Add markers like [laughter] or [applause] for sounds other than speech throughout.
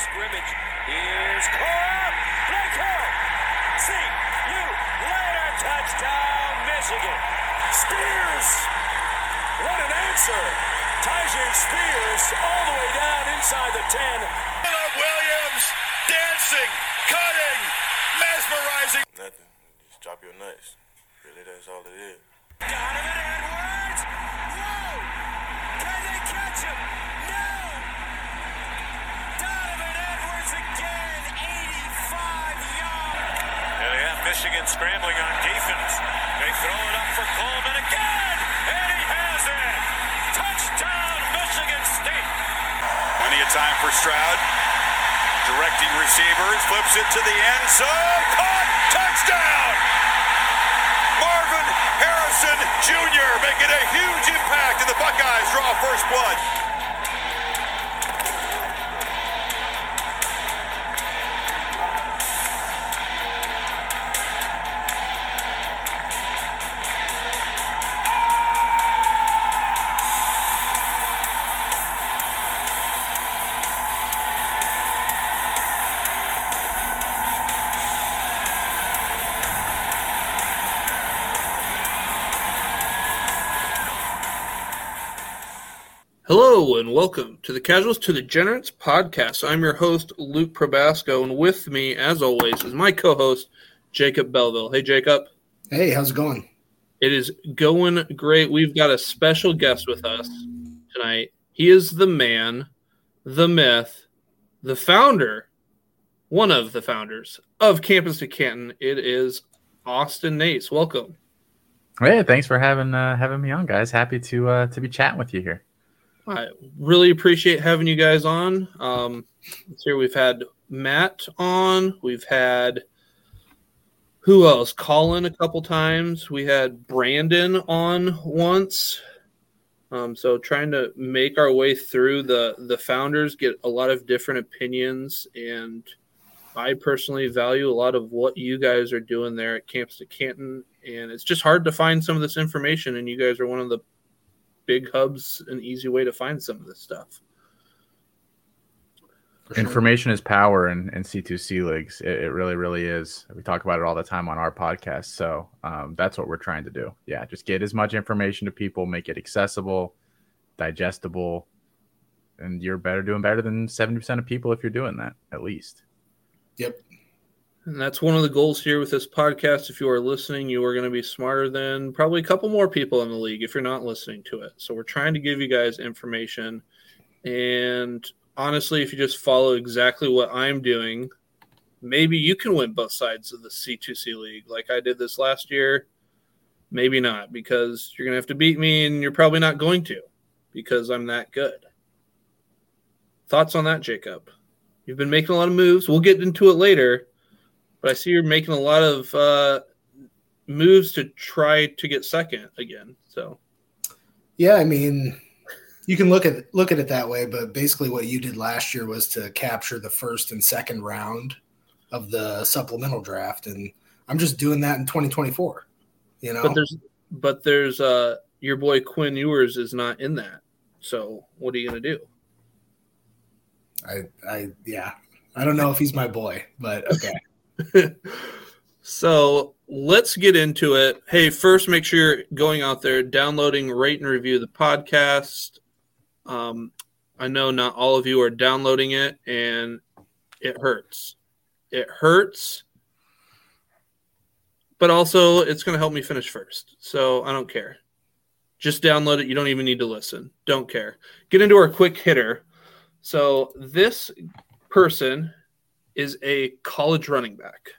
scrimmage. Here's Cora. Blake Hill. See you later. Touchdown, Michigan. Spears. What an answer. Tyjae Spears all the way down inside the 10. Williams dancing, cutting, mesmerizing. Nothing. Just drop your nuts. Really, that's all it is. Donovan Edwards. Michigan scrambling on defense. They throw it up for Coleman again, and he has it. Touchdown, Michigan State. Plenty of time for Stroud. Directing receivers, flips it to the end zone. Caught, touchdown. Marvin Harrison Jr. making a huge impact, and the Buckeyes draw first blood. And welcome to the Casuals to the Degenerates podcast. I'm your host, Luke Probasco, and with me, as always, is my co host, Jacob Belville. Hey, Jacob. Hey, how's it going? It is going great. We've got a special guest with us tonight. He is the man, the myth, the founder, one of the founders of Campus to Canton. It is Austin Nace. Welcome. Hey, thanks for having uh, having me on, guys. Happy to uh, to be chatting with you here. I really appreciate having you guys on. Um, here we've had Matt on. We've had who else? Colin a couple times. We had Brandon on once. Um, so trying to make our way through the the founders, get a lot of different opinions, and I personally value a lot of what you guys are doing there at Campus to Canton. And it's just hard to find some of this information, and you guys are one of the big hubs an easy way to find some of this stuff. Information is power in, in C2C leagues. It, it, really, really is. We talk about it all the time on our podcast. So um, that's what we're trying to do. Yeah, just get as much information to people, make it accessible, digestible, and you're better doing better than 70% of people if you're doing that, at least. Yep. And that's one of the goals here with this podcast. If you are listening, you are going to be smarter than probably a couple more people in the league if you're not listening to it. So we're trying to give you guys information. And honestly, if you just follow exactly what I'm doing, maybe you can win both sides of the C2C league like I did this last year. Maybe not because you're going to have to beat me and you're probably not going to because I'm that good. Thoughts on that, Jacob? You've been making a lot of moves. We'll get into it later but I see you're making a lot of uh, moves to try to get second again. So, yeah, I mean, you can look at look at it that way, but basically, what you did last year was to capture the first and second round of the supplemental draft, and I'm just doing that in 2024. You know, but there's but there's uh your boy Quinn Ewers is not in that. So what are you gonna do? I I yeah. I don't know if he's my boy, but okay. [laughs] [laughs] so let's get into it. Hey, first, make sure you're going out there, downloading, rate, and review the podcast. Um, I know not all of you are downloading it, and it hurts. It hurts, but also it's going to help me finish first. So I don't care. Just download it. You don't even need to listen. Don't care. Get into our quick hitter. So this person is a college running back.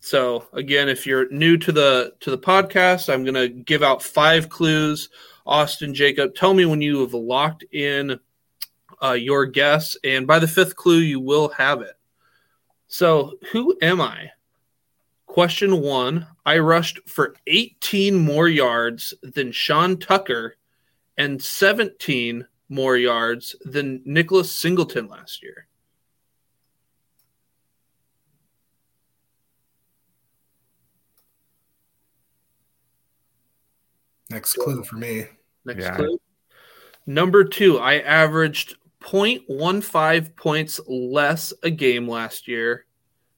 So again, if you're new to the to the podcast, I'm going to give out five clues. Austin, Jacob, tell me when you have locked in uh, your guess, and by the fifth clue, you will have it. So, who am I? Question one: I rushed for 18 more yards than Sean Tucker, and 17 more yards than Nicholas Singleton last year. Next clue for me. Next Yeah. clue. Number two, I averaged 0.15 points less a game last year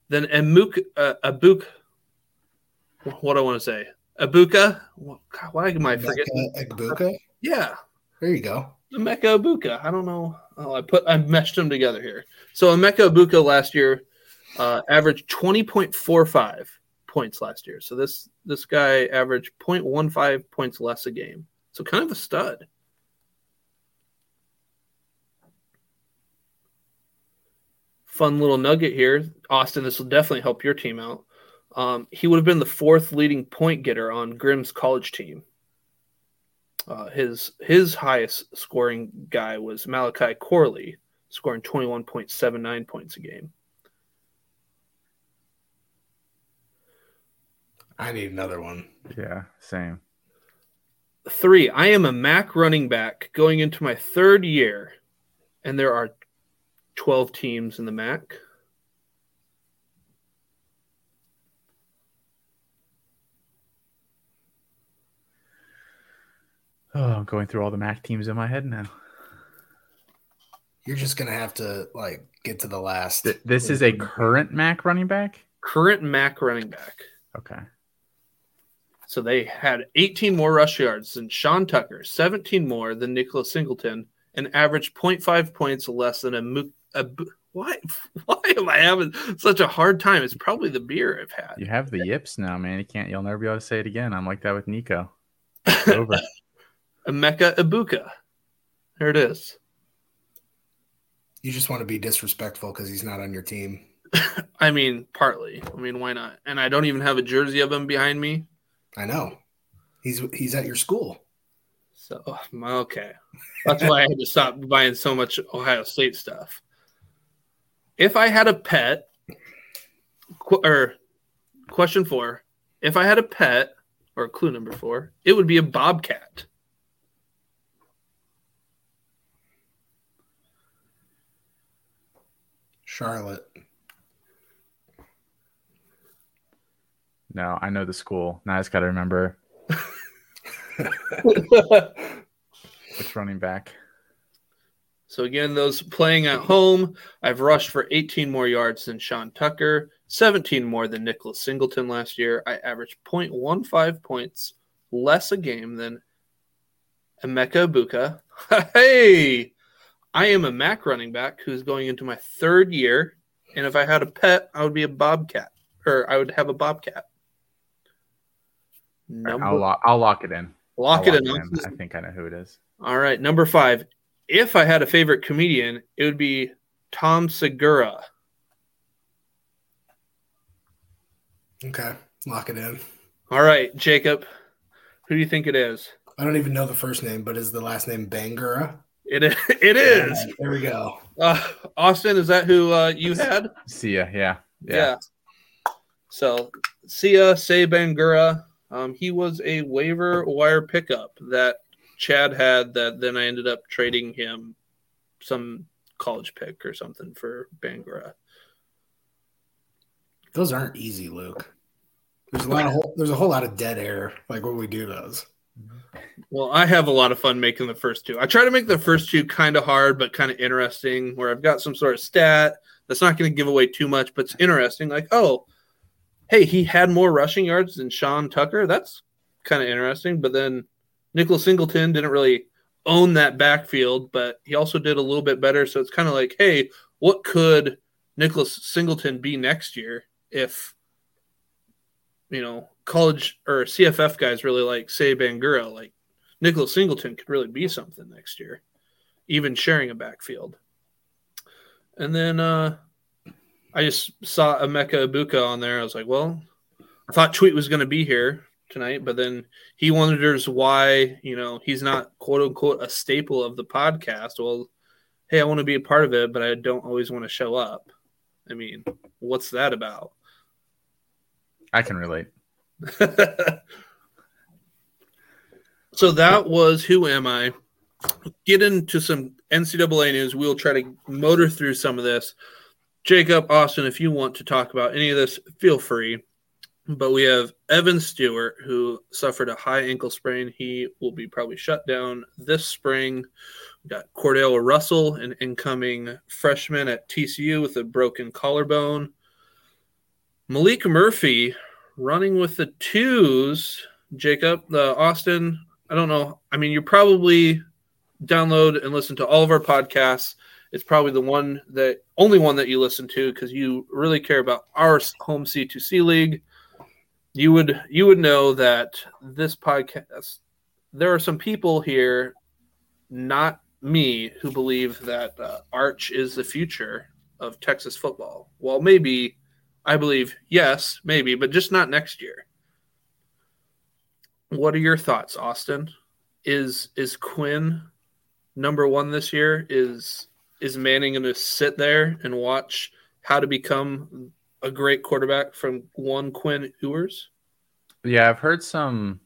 than Amuk, uh, Abuk. What do I want to say? Abuka? God, Why am I forgetting? Mecca Egbuka. Yeah. There you go. Emeka Abuka. I don't know. Oh, I put I meshed them together here. So Emeka Abuka last year uh, averaged twenty point four five points last year. So this this guy averaged 0.15 points less a game. So kind of a stud. Fun little nugget here, Austin. This will definitely help your team out. Um, he would have been the fourth leading point getter on Grimm's college team. Uh, his his highest scoring guy was Malachi Corley, scoring 21.79 points a game. I need another one. Yeah, same. Three, I am a MAC running back going into my third year, and there are 12 teams in the MAC. Oh, I'm going through all the MAC teams in my head now. You're just gonna have to like get to the last. Th- this is a current MAC running back. Current MAC running back. Okay. So they had 18 more rush yards than Sean Tucker, 17 more than Nicholas Singleton, and averaged 0.5 points less than a, Mu- a why [laughs] why am I having such a hard time? It's probably the beer I've had. You have the yips now, man. You can't. You'll never be able to say it again. I'm like that with Nico. It's over. [laughs] Emeka Egbuka. There it is. You just want to be disrespectful because he's not on your team. [laughs] I mean, partly. I mean, why not? And I don't even have a jersey of him behind me. I know. He's he's at your school. So okay, that's why I had to stop buying so much Ohio State stuff. If I had a pet, qu- or question four, if I had a pet, or clue number four, it would be a bobcat. Charlotte. No, I know the school. Now I just got to remember [laughs] which running back. So again, those playing at home, I've rushed for 18 more yards than Sean Tucker, 17 more than Nicholas Singleton last year. I averaged 0.15 points less a game than Emeka Buka. [laughs] hey, I am a MAC running back who's going into my third year, and if I had a pet, I would be a bobcat, or I would have a bobcat. Number, I'll lock. I'll lock it in. lock I'll it in. in. I think I know who it is. All right, number five. If I had a favorite comedian, it would be Tom Segura. Okay, lock it in. All right, Jacob, who do you think it is? I don't even know the first name, but is the last name Bangura? It is. [laughs] It is. There we go. Uh, Austin, is that who uh, you had? See ya. Yeah. Yeah. So, Sia Say Bangura. Um, he was a waiver wire pickup that Chad had. That then I ended up trading him some college pick or something for Bangura. Those aren't easy, Luke. There's a lot of whole, there's a whole lot of dead air like when we do those. Well, I have a lot of fun making the first two. I try to make the first two kind of hard, but kind of interesting, where I've got some sort of stat that's not going to give away too much, but it's interesting. Like, oh, hey, he had more rushing yards than Sean Tucker. That's kind of interesting. But then Nicholas Singleton didn't really own that backfield, but he also did a little bit better. So it's kind of like, hey, what could Nicholas Singleton be next year if you know college or CFF guys really like Sieh Bangura, like Nicholas Singleton could really be something next year, even sharing a backfield. And then uh, I just saw Emeka Egbuka on there. I was like, well, I thought Tweet was going to be here tonight, but then he wonders why, you know, he's not quote unquote a staple of the podcast. Well, hey, I want to be a part of it, but I don't always want to show up. I mean, what's that about? I can relate. [laughs] so that was Who Am I? Get into some NCAA news. We'll try to motor through some of this. Jacob, Austin, if you want to talk about any of this, feel free. But we have Evan Stewart, who suffered a high ankle sprain. He will be probably shut down this spring. We got Cordell Russell, an incoming freshman at TCU with a broken collarbone. Maalik Murphy running with the twos. Jacob, the Austin, I don't know. I mean, you probably download and listen to all of our podcasts. It's probably the one that only one that you listen to because you really care about our home C2C league. You would you would know that this podcast there are some people here, not me, who believe that uh, Arch is the future of Texas football. Well, maybe I believe yes, maybe, but just not next year. What are your thoughts, Austin? Is is Quinn number one this year? Is is Manning going to sit there and watch how to become a great quarterback from one Quinn Ewers? Yeah, I've heard some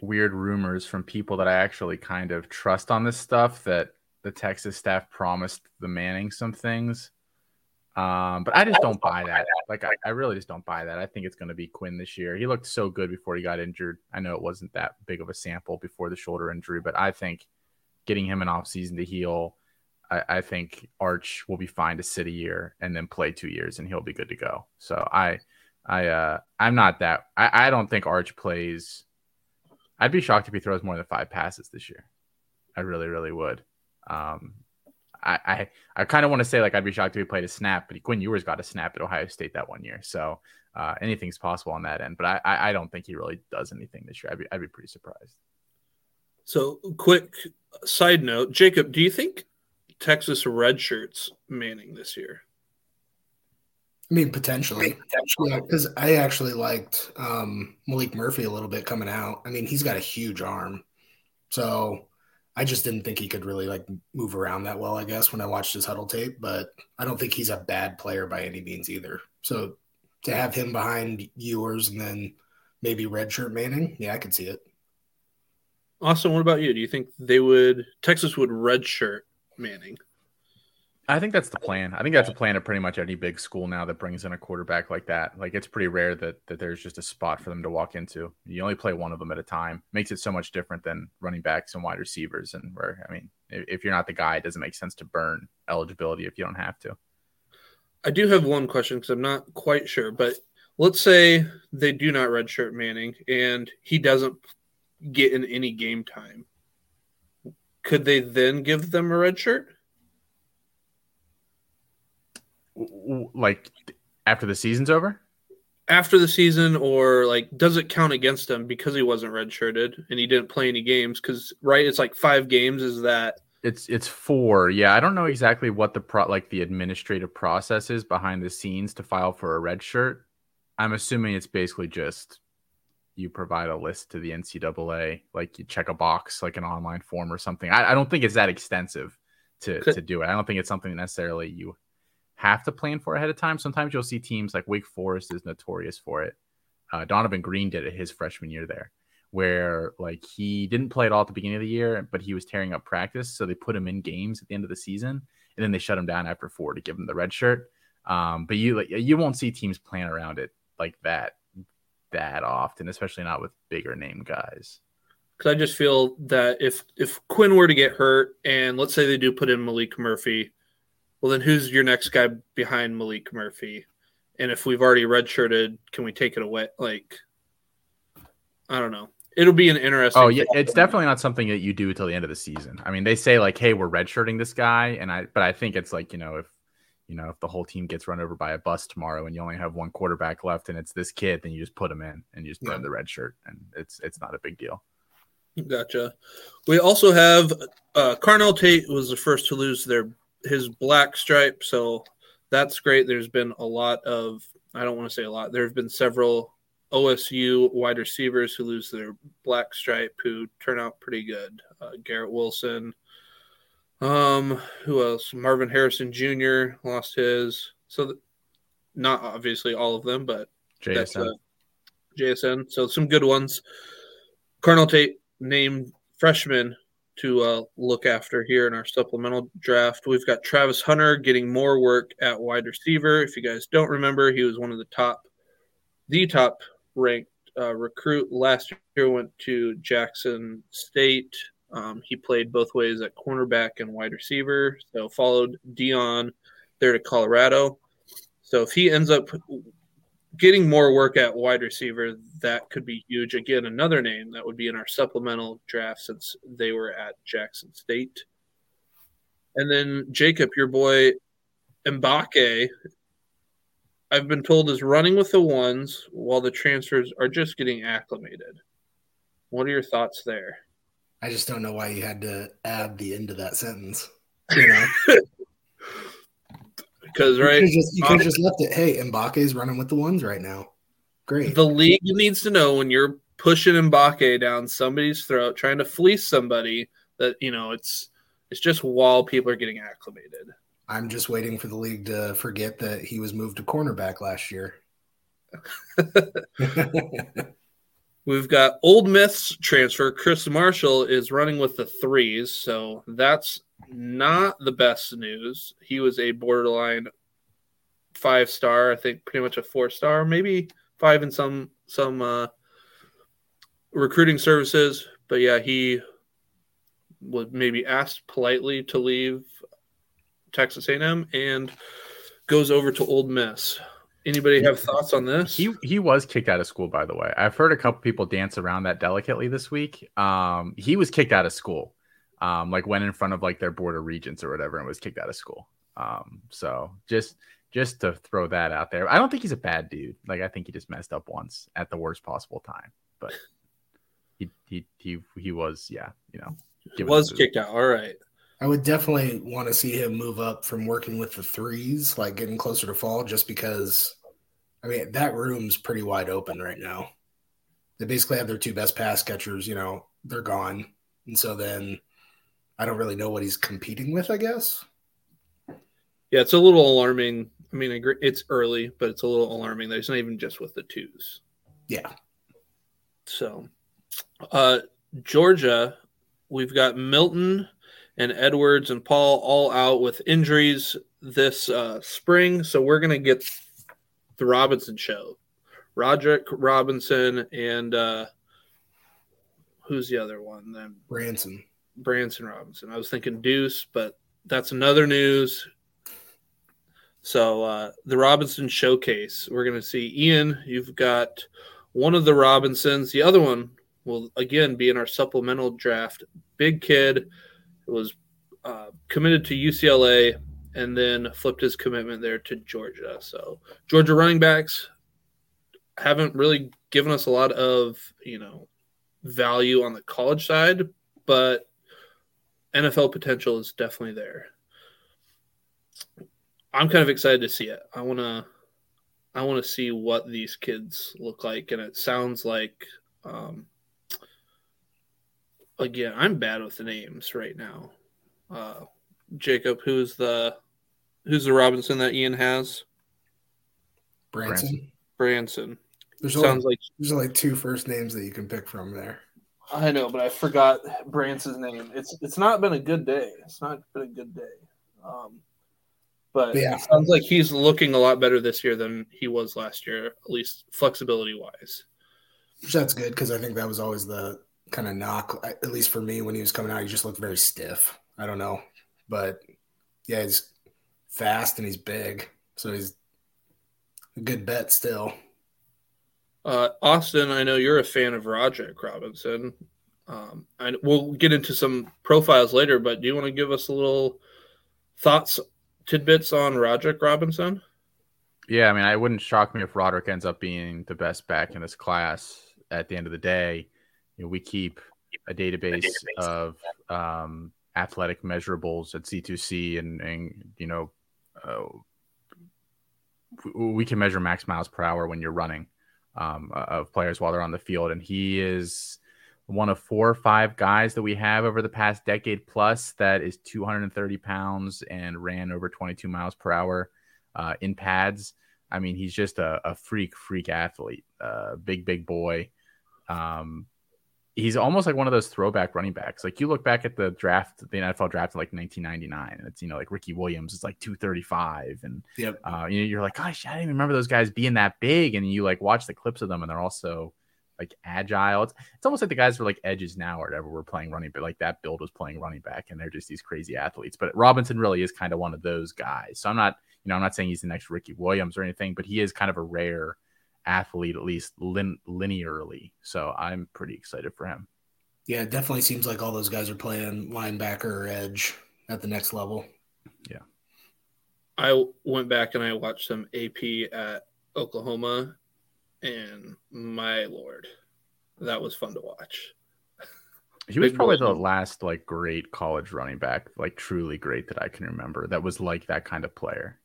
weird rumors from people that I actually kind of trust on this stuff that the Texas staff promised the Manning some things. Um, but I just don't buy that. Like, I, I really just don't buy that. I think it's going to be Quinn this year. He looked so good before he got injured. I know it wasn't that big of a sample before the shoulder injury, but I think getting him an offseason to heal, I, I, think Arch will be fine to sit a year and then play two years and he'll be good to go. So I, I, uh, I'm not that. I, I don't think Arch plays. I'd be shocked if he throws more than five passes this year. I really, really would. Um, I I, I kind of want to say like I'd be shocked if he played a snap, but Quinn Ewers got a snap at Ohio State that one year, so uh, anything's possible on that end. But I, I, I don't think he really does anything this year. I'd be I'd be pretty surprised. So, quick side note, Jacob, do you think Texas redshirts Manning this year? I mean, potentially. potentially. Yeah, because I actually liked um, Maalik Murphy a little bit coming out. I mean, he's got a huge arm. So I just didn't think he could really like move around that well, I guess, when I watched his huddle tape. But I don't think he's a bad player by any means either. So to have him behind Ewers and then maybe redshirt Manning, yeah, I could see it. Austin, what about you? Do you think they would Texas would redshirt Manning? I think that's the plan. I think that's a plan at pretty much any big school now that brings in a quarterback like that. Like it's pretty rare that that there's just a spot for them to walk into. You only play one of them at a time. Makes it so much different than running backs and wide receivers. And where I mean, if you're not the guy, it doesn't make sense to burn eligibility if you don't have to. I do have one question because I'm not quite sure, but let's say they do not redshirt Manning and he doesn't get in any game time. Could they then give them a red shirt? like after the season's over? After the season, or like, does it count against him because he wasn't redshirted and he didn't play any games? Because right, it's like five games. Is that? It's it's four. Yeah, I don't know exactly what the pro like the administrative process is behind the scenes to file for a red shirt. I'm assuming it's basically just you provide a list to the NCAA, like you check a box, like an online form or something. I, I don't think it's that extensive to, to do it. I don't think it's something necessarily you have to plan for ahead of time. Sometimes you'll see teams like Wake Forest is notorious for it. Uh, Donovan Green did it his freshman year there, where like he didn't play at all at the beginning of the year, but he was tearing up practice, so they put him in games at the end of the season, and then they shut him down after four to give him the red shirt. Um, but you like you won't see teams plan around it like that that often, especially not with bigger name guys. Because I just feel that if if Quinn were to get hurt, and let's say they do put in Maalik Murphy, well, then who's your next guy behind Maalik Murphy? And if we've already redshirted, can we take it away? Like, I don't know. It'll be an interesting. Oh yeah, it's definitely not something that you do until the end of the season. I mean, they say like, "Hey, we're redshirting this guy," and I, but I think it's like you know, if you know, if the whole team gets run over by a bus tomorrow and you only have one quarterback left and it's this kid, then you just put him in and you just put yeah. him the red shirt, and it's it's not a big deal. Gotcha. We also have uh, Carnell Tate was the first to lose their his black stripe, so that's great. There's been a lot of I don't want to say a lot. There have been several OSU wide receivers who lose their black stripe who turn out pretty good. Uh, Garrett Wilson, um, who else? Marvin Harrison Jr. lost his. So th- not obviously all of them, but JSN. That's, uh, JSN. So some good ones. Carnell Tate named freshman to uh, look after here in our supplemental draft. We've got Travis Hunter getting more work at wide receiver. If you guys don't remember, he was one of the top, the top ranked uh, recruit last year. Went to Jackson State. Um, he played both ways at cornerback and wide receiver. So followed Deion there to Colorado. So if he ends up getting more work at wide receiver, that could be huge. Again, another name that would be in our supplemental draft since they were at Jackson State. And then Jacob, your boy Mbake, I've been told is running with the ones while the transfers are just getting acclimated. What are your thoughts there? I just don't know why you had to add the end of that sentence. You know, [laughs] Because right, you could just, you could just left it. Hey, Mbake's running with the ones right now. Great. the league needs to know when you're pushing Mbake down somebody's throat, trying to fleece somebody that you know it's it's just while people are getting acclimated. I'm just waiting for the league to forget that he was moved to cornerback last year. [laughs] [laughs] We've got Ole Miss transfer. Chris Marshall is running with the threes, so that's not the best news. He was a borderline five star, I think pretty much a four star, maybe five in some some uh, recruiting services. But yeah, he was maybe asked politely to leave Texas A&M and goes over to Ole Miss. Anybody have thoughts on this? He he was kicked out of school, by the way. I've heard a couple people dance around that delicately this week. Um, he was kicked out of school, um, like went in front of like their board of regents or whatever, and was kicked out of school. Um, so just just to throw that out there, I don't think he's a bad dude. Like I think he just messed up once at the worst possible time, but [laughs] he he he he was yeah, you know, was kicked out. All right. I would definitely want to see him move up from working with the threes, like getting closer to fall, just because I mean that room's pretty wide open right now. They basically have their two best pass catchers, you know, they're gone. And so then I don't really know what he's competing with, I guess. Yeah, it's a little alarming. I mean, it's early, but it's a little alarming that it's not even just with the twos. Yeah. So, uh, Georgia, we've got Milton and Edwards and Paul all out with injuries this uh, spring. So we're gonna get the Robinson show. Roderick Robinson and uh, who's the other one? Then Branson. Branson Robinson. I was thinking Deuce, but that's another news. So uh, the Robinson showcase, we're going to see Ian. You've got one of the Robinsons. The other one will again be in our supplemental draft. Big kid was uh, committed to UCLA and then flipped his commitment there to Georgia. So Georgia running backs haven't really given us a lot of you know value on the college side, but NFL potential is definitely there. I'm kind of excited to see it. I want to I want to see what these kids look like and it sounds like um again, I'm bad with the names right now. Uh Jacob, who's the who's the Robinson that Ian has? Branson. Branson. There's Sounds only, like there's only two first names that you can pick from there. I know, but I forgot Branson's name. It's it's not been a good day. It's not been a good day. Um, but But yeah. it sounds like he's looking a lot better this year than he was last year, at least flexibility wise. Which that's good because I think that was always the kind of knock, at least for me, when he was coming out. He just looked very stiff. I don't know, but yeah, he's fast and he's big, so he's a good bet still. Uh, Austin, I know you're a fan of Roderick Robinson. Um, and we'll get into some profiles later, but do you want to give us a little thoughts, tidbits on Roderick Robinson? Yeah, I mean, it wouldn't shock me if Roderick ends up being the best back in this class. At the end of the day, you know, we keep a database, of um, athletic measurables at C2C, and and you know, uh, we can measure max miles per hour when you're running um, of players while they're on the field, and he is one of four or five guys that we have over the past decade plus that is 230 pounds and ran over 22 miles per hour uh, in pads. I mean, he's just a, a freak, freak athlete, uh, big, big boy. Um, he's almost like one of those throwback running backs. Like you look back at the draft, the NFL draft in like 1999, and it's you know like Ricky Williams is like 235, and Yep. uh, you know you're like, gosh, I didn't even remember those guys being that big, and you like watch the clips of them, and they're also like agile. It's, it's almost like the guys were like edges now or whatever. We're playing running, but like that build was playing running back, and they're just these crazy athletes. But Robinson really is kind of one of those guys. So I'm not, you know, I'm not saying he's the next Ricky Williams or anything, but he is kind of a rare athlete, at least lin- linearly. So I'm pretty excited for him. Yeah, it definitely seems like all those guys are playing linebacker or edge at the next level. Yeah. I went back and I watched some AP at Oklahoma, and my lord, that was fun to watch. [laughs] He was Big probably the last like great college running back, like truly great that I can remember. That was like that kind of player.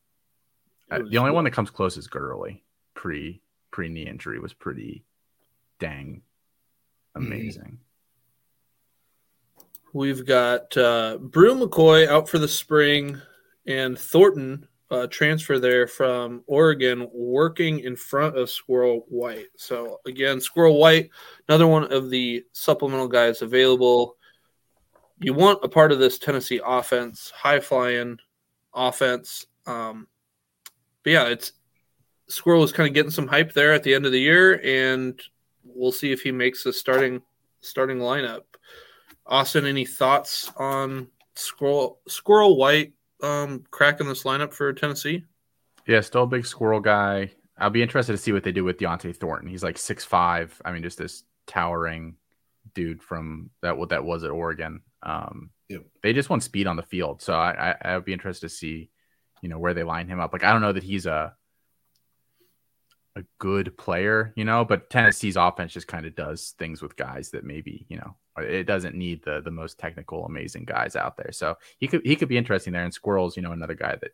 Uh, was the only cool. one that comes close is Gurley. Pre pre knee injury was pretty dang amazing. We've got uh, Bru McCoy out for the spring, and Thornton uh, transfer there from Oregon, working in front of Squirrel White. So again, Squirrel White, another one of the supplemental guys available. You want a part of this Tennessee offense, high flying offense. Um, but yeah, it's Squirrel is kind of getting some hype there at the end of the year, and we'll see if he makes the starting starting lineup. Austin, any thoughts on Squirrel Squirrel White um, cracking this lineup for Tennessee? Yeah, still a big squirrel guy. I'll be interested to see what they do with Dont'e Thornton. He's like six five. I mean, just this towering dude from that what that was at Oregon. Um, Yep. They just want speed on the field, so I, I I would be interested to see, you know, where they line him up. Like I don't know that he's a a good player, you know, but Tennessee's offense just kind of does things with guys that maybe you know it doesn't need the the most technical, amazing guys out there. So he could he could be interesting there. And Squirrels, you know, another guy that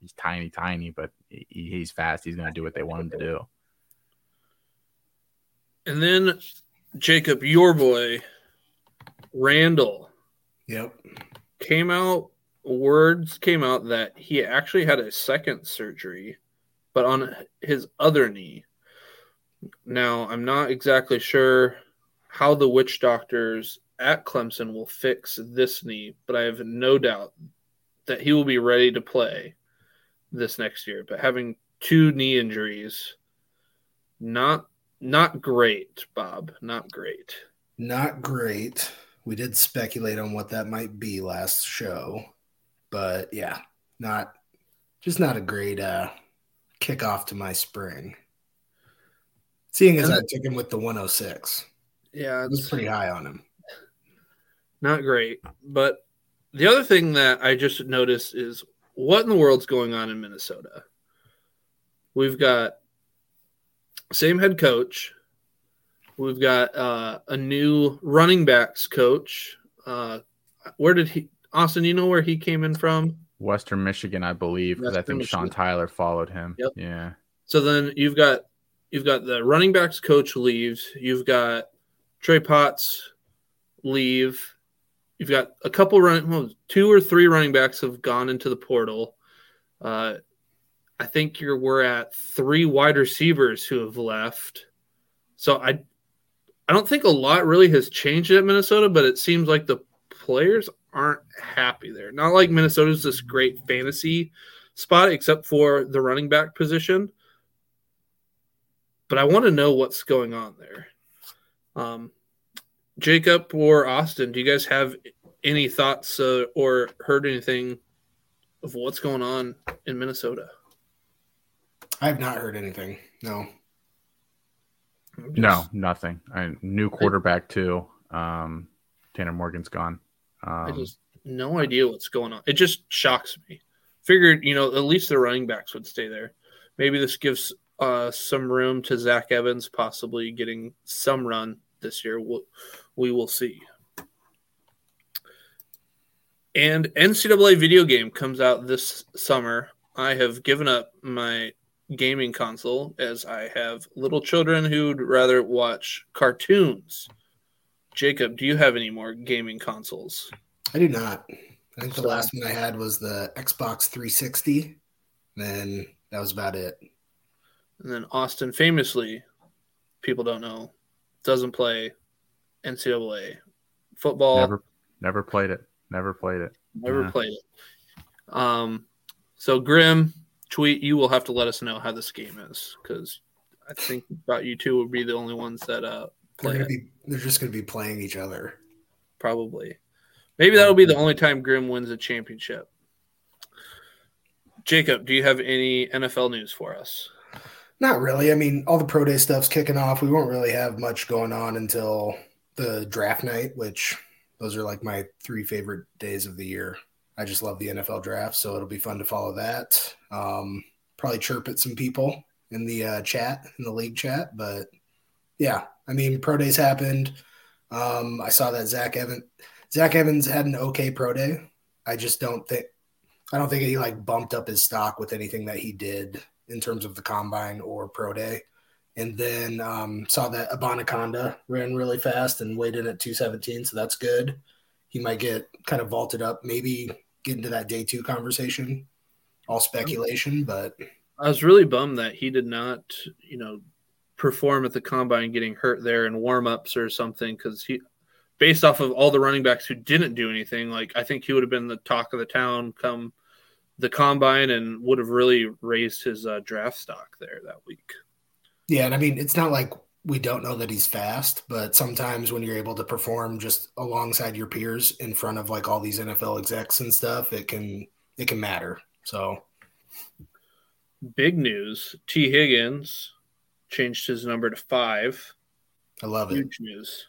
he's tiny, tiny, but he, he's fast. He's going to do what they want him to do. And then Jacob, your boy, Randall, Yep. came out. Words came out that he actually had a second surgery, but on his other knee. Now, I'm not exactly sure how the witch doctors at Clemson will fix this knee, but I have no doubt that he will be ready to play this next year. But having two knee injuries, not not great, Bob. Not great. Not great. We did speculate on what that might be last show, but yeah, not just not a great uh kickoff to my spring. Seeing as I took him with the 106, Yeah, it's pretty high on him. not great. But the other thing that I just noticed is what in the world's going on in Minnesota? We've got same head coach. We've got uh, a new running backs coach. Uh, where did he, Austin? You know where he came in from? Western Michigan, I believe, because I think Sean Tyler followed him. Yep. Yeah. So then you've got you've got the running backs coach leaves. You've got Trey Potts leave. You've got a couple running, well, two or three running backs have gone into the portal. Uh, I think you're we're at three wide receivers who have left. So I I don't think a lot really has changed at Minnesota, but it seems like the players aren't happy there. Not like Minnesota's this great fantasy spot, except for the running back position. But I want to know what's going on there. Um, Jacob or Austin, do you guys have any thoughts uh, or heard anything of what's going on in Minnesota? I have not heard anything. No. I'm No, nothing. I, new quarterback too. Um, Tanner Morgan's gone. I Um, just no idea what's going on. It just shocks me. Figured, you know, at least the running backs would stay there. Maybe this gives uh, some room to Zach Evans possibly getting some run this year. We'll, we will see. And NCAA video game comes out this summer. I have given up my gaming console as I have little children who'd rather watch cartoons. Jacob, do you have any more gaming consoles? I do not. I think the last one I had was the Xbox 360. Then that was about it. And then Austin famously, people don't know, doesn't play NCAA football. Never, never, never played it. Never played it. Yeah. played it. Um, so Grim, tweet. You will have to let us know how this game is because I think about you two would be the only ones that uh They're gonna be they're just gonna be playing each other. probably. Maybe that'll be the only time Grim wins a championship. Jacob, do you have any NFL news for us? Not really. I mean, all the pro day stuff's kicking off. We won't really have much going on until the draft night, which those are like my three favorite days of the year. I just love the NFL draft, so it'll be fun to follow that. Um, probably chirp at some people in the uh, chat, in the league chat, but yeah, I mean, pro days happened. Um, I saw that Zach Evans, Zach Evans had an okay pro day. I just don't think, I don't think he like bumped up his stock with anything that he did in terms of the combine or pro day. And then um, saw that Abanikanda ran really fast and weighed in at 217. So that's good. He might get kind of vaulted up, maybe get into that day two conversation. All speculation, but I was really bummed that he did not, you know, perform at the combine getting hurt there in warm-ups or something because he based off of all the running backs who didn't do anything, like I think he would have been the talk of the town come the combine and would have really raised his uh, draft stock there that week. yeah. And I mean, it's not like we don't know that he's fast, but sometimes when you're able to perform just alongside your peers in front of like all these NFL execs and stuff, it can it can matter. So Big news: Tee Higgins changed his number to five. I love it. Huge news.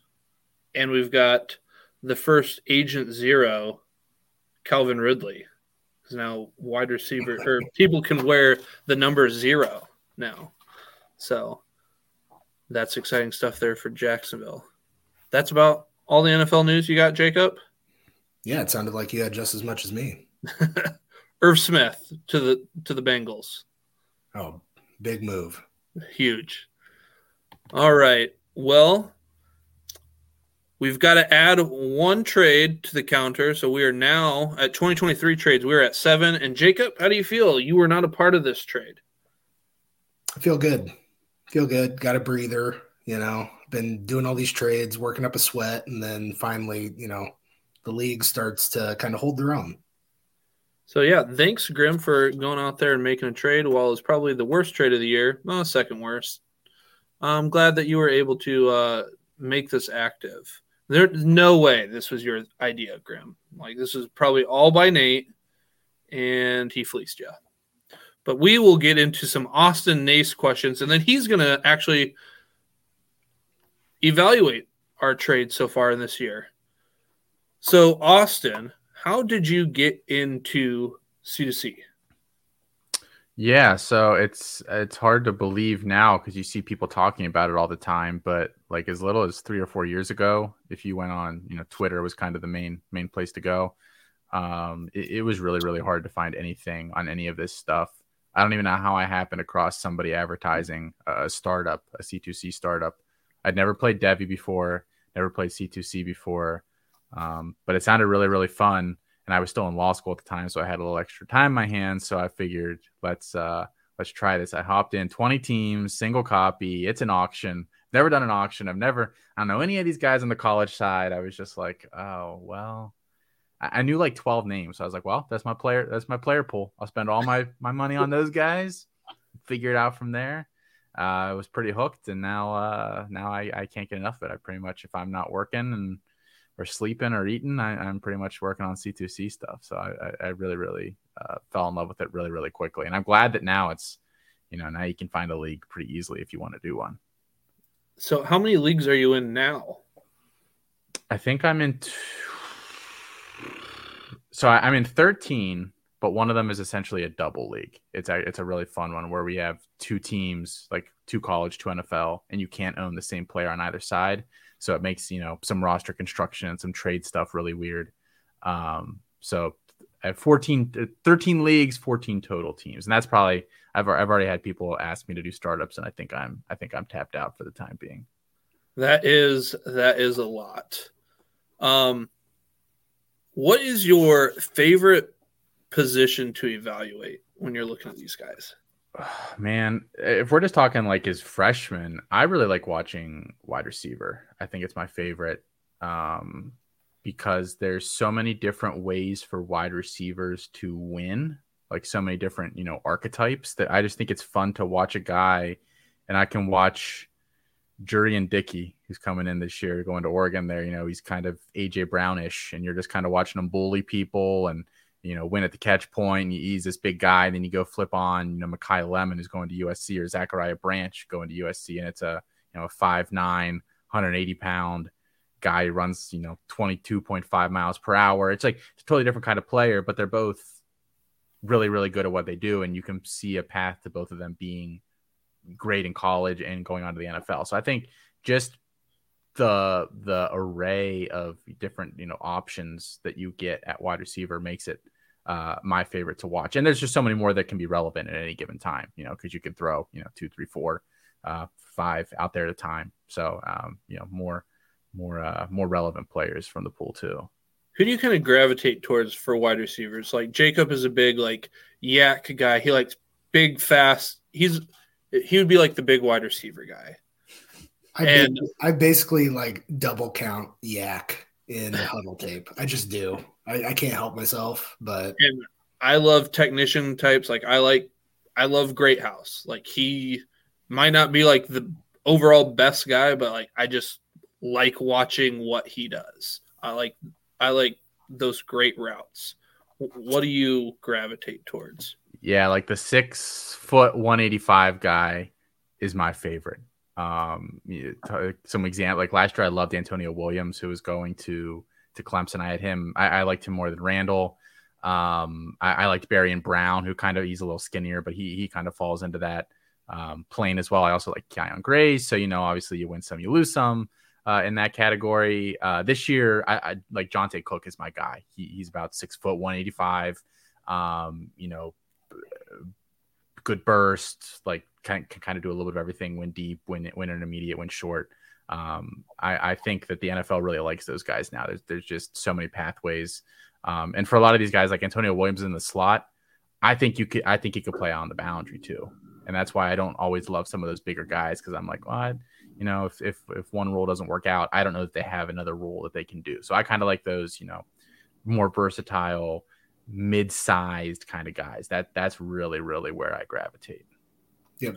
And we've got the first Agent Zero, Calvin Ridley, is now wide receiver, or [laughs] people can wear the number zero now. So that's exciting stuff there for Jacksonville. That's about all the NFL news you got, Jacob. Yeah, it sounded like you had just as much as me. [laughs] Irv Smith to the to the Bengals. Oh, big move. Huge. All right. Well, we've got to add one trade to the counter. So we are now at 2023 trades. We're at seven. And Jacob, how do you feel? You were not a part of this trade. I feel good. Feel good. Got a breather. You know, been doing all these trades, working up a sweat, and then finally, you know, the league starts to kind of hold their own. So yeah, thanks Grim for going out there and making a trade. While it's probably the worst trade of the year, well, second worst. I'm glad that you were able to uh, make this active. There's no way this was your idea, Grim. Like this is probably all by Nate, and he fleeced you. But we will get into some Austin Nace questions, and then he's going to actually evaluate our trade so far in this year. So, Austin, how did you get into C2C? Yeah, so it's it's hard to believe now because you see people talking about it all the time. But like as little as three or four years ago, if you went on, you know, Twitter was kind of the main main place to go. Um, it, it was really really hard to find anything on any of this stuff. I don't even know how I happened across somebody advertising a startup, a C2C startup. I'd never played devy before, never played C2C before, um, but it sounded really really fun and I was still in law school at the time, so I had a little extra time in my hands. So I figured let's uh, let's try this. I hopped in 20 teams, single copy. It's an auction. Never done an auction. I've never I don't know any of these guys on the college side. I was just like, oh well. I, knew like 12 names. So I was like, well, that's my player. That's my player pool. I'll spend all my my money on those guys. Figure it out from there. Uh, I was pretty hooked, and now uh, now I, I can't get enough of it. I pretty much if I'm not working and or sleeping or eating, I, am pretty much working on C2C stuff. So I, I really, really uh, fell in love with it really, really quickly. And I'm glad that now it's, you know, now you can find a league pretty easily if you want to do one. So how many leagues are you in now? I think I'm in. T- so I, I'm in 13, but one of them is essentially a double league. It's a, it's a really fun one where we have two teams, like two college, two NFL, and you can't own the same player on either side. So it makes, you know, some roster construction and some trade stuff really weird. Um, so have 14, 13 leagues, 14 total teams. And that's probably, I've, I've already had people ask me to do startups and I think I'm, I think I'm tapped out for the time being. That is, that is a lot. Um, what is your favorite position to evaluate when you're looking at these guys? [sighs] Man, if we're just talking like as freshmen, I really like watching wide receiver. I think it's my favorite um, because there's so many different ways for wide receivers to win, like so many different, you know, archetypes that I just think it's fun to watch a guy and I can watch Jurrion Dickey, who's coming in this year, going to Oregon. There, you know, he's kind of AJ Brownish, and you're just kind of watching him bully people and you know win at the catch point. He's this big guy, and then you go flip on you know Makai Lemon, who's going to USC, or Zachariah Branch going to USC, and it's a you know a five nine, 180 pound guy who runs you know 22.5 miles per hour. It's like it's a totally different kind of player, but they're both really really good at what they do, and you can see a path to both of them being great in college and going on to the NFL. So I think just the the array of different you know options that you get at wide receiver makes it uh, my favorite to watch. And there's just so many more that can be relevant at any given time, you know, because you can throw you know two, three, four, uh, five out there at a time. So um, you know more more uh, more relevant players from the pool too. Who do you kind of gravitate towards for wide receivers? Like Jacob is a big like YAC guy. He likes big, fast. He's he would be like the big wide receiver guy. I, And- ba- I basically like double count YAC in Hudl tape. I just do. I, I can't help myself, but And I love technician types. Like I like I love Greathouse. Like he might not be like the overall best guy, but like I just like watching what he does. I like I like those great routes. What do you gravitate towards? Yeah, like the six foot one eighty five guy is my favorite. Um, some example like last year, I loved Antonio Williams, who was going to to Clemson. I had him. I, I liked him more than Randall. Um, I, I liked Barry and Brown, who kind of he's a little skinnier, but he he kind of falls into that um, plane as well. I also like Keon Gray. so you know, obviously you win some, you lose some. Uh, in that category, uh, this year, I, I like Jonte Cook is my guy. He, he's about six foot one eighty five. Um, you know, good burst, like can, can kind of do a little bit of everything when deep, when when immediate, when short. Um, I, I think that the NFL really likes those guys now. There's there's just so many pathways, um, and for a lot of these guys, like Antonio Williams in the slot, I think you could I think he could play on the boundary too, and that's why I don't always love some of those bigger guys because I'm like, well, I- you know, if if if one role doesn't work out, I don't know that they have another role that they can do. So I kind of like those, you know, more versatile, mid-sized kind of guys. That that's really really where I gravitate. Yep.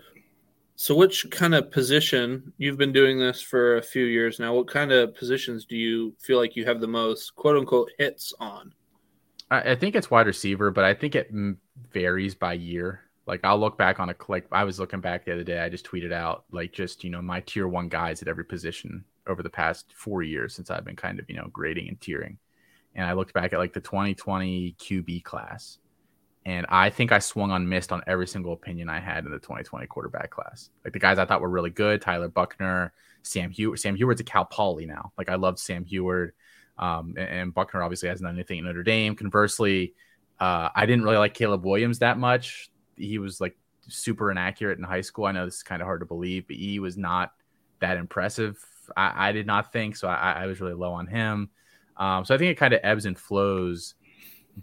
So which kind of position you've been doing this for a few years now? What kind of positions do you feel like you have the most quote unquote hits on? I, I think it's wide receiver, but I think it varies by year. Like I'll look back on a like I was looking back the other day. I just tweeted out like just you know my tier one guys at every position over the past four years since I've been kind of you know grading and tiering. And I looked back at like the 2020 QB class, and I think I swung on missed on every single opinion I had in the 2020 quarterback class. Like the guys I thought were really good, Tyler Buchner, Sam Huard. Sam Huard's a Cal Poly now. Like I loved Sam Huard. Um, and, and Buchner obviously hasn't done anything at Notre Dame. Conversely, uh, I didn't really like Caleb Williams that much. He was like super inaccurate in high school. I know this is kind of hard to believe, but he was not that impressive. I, I did not think so. I, I was really low on him. Um, so I think it kind of ebbs and flows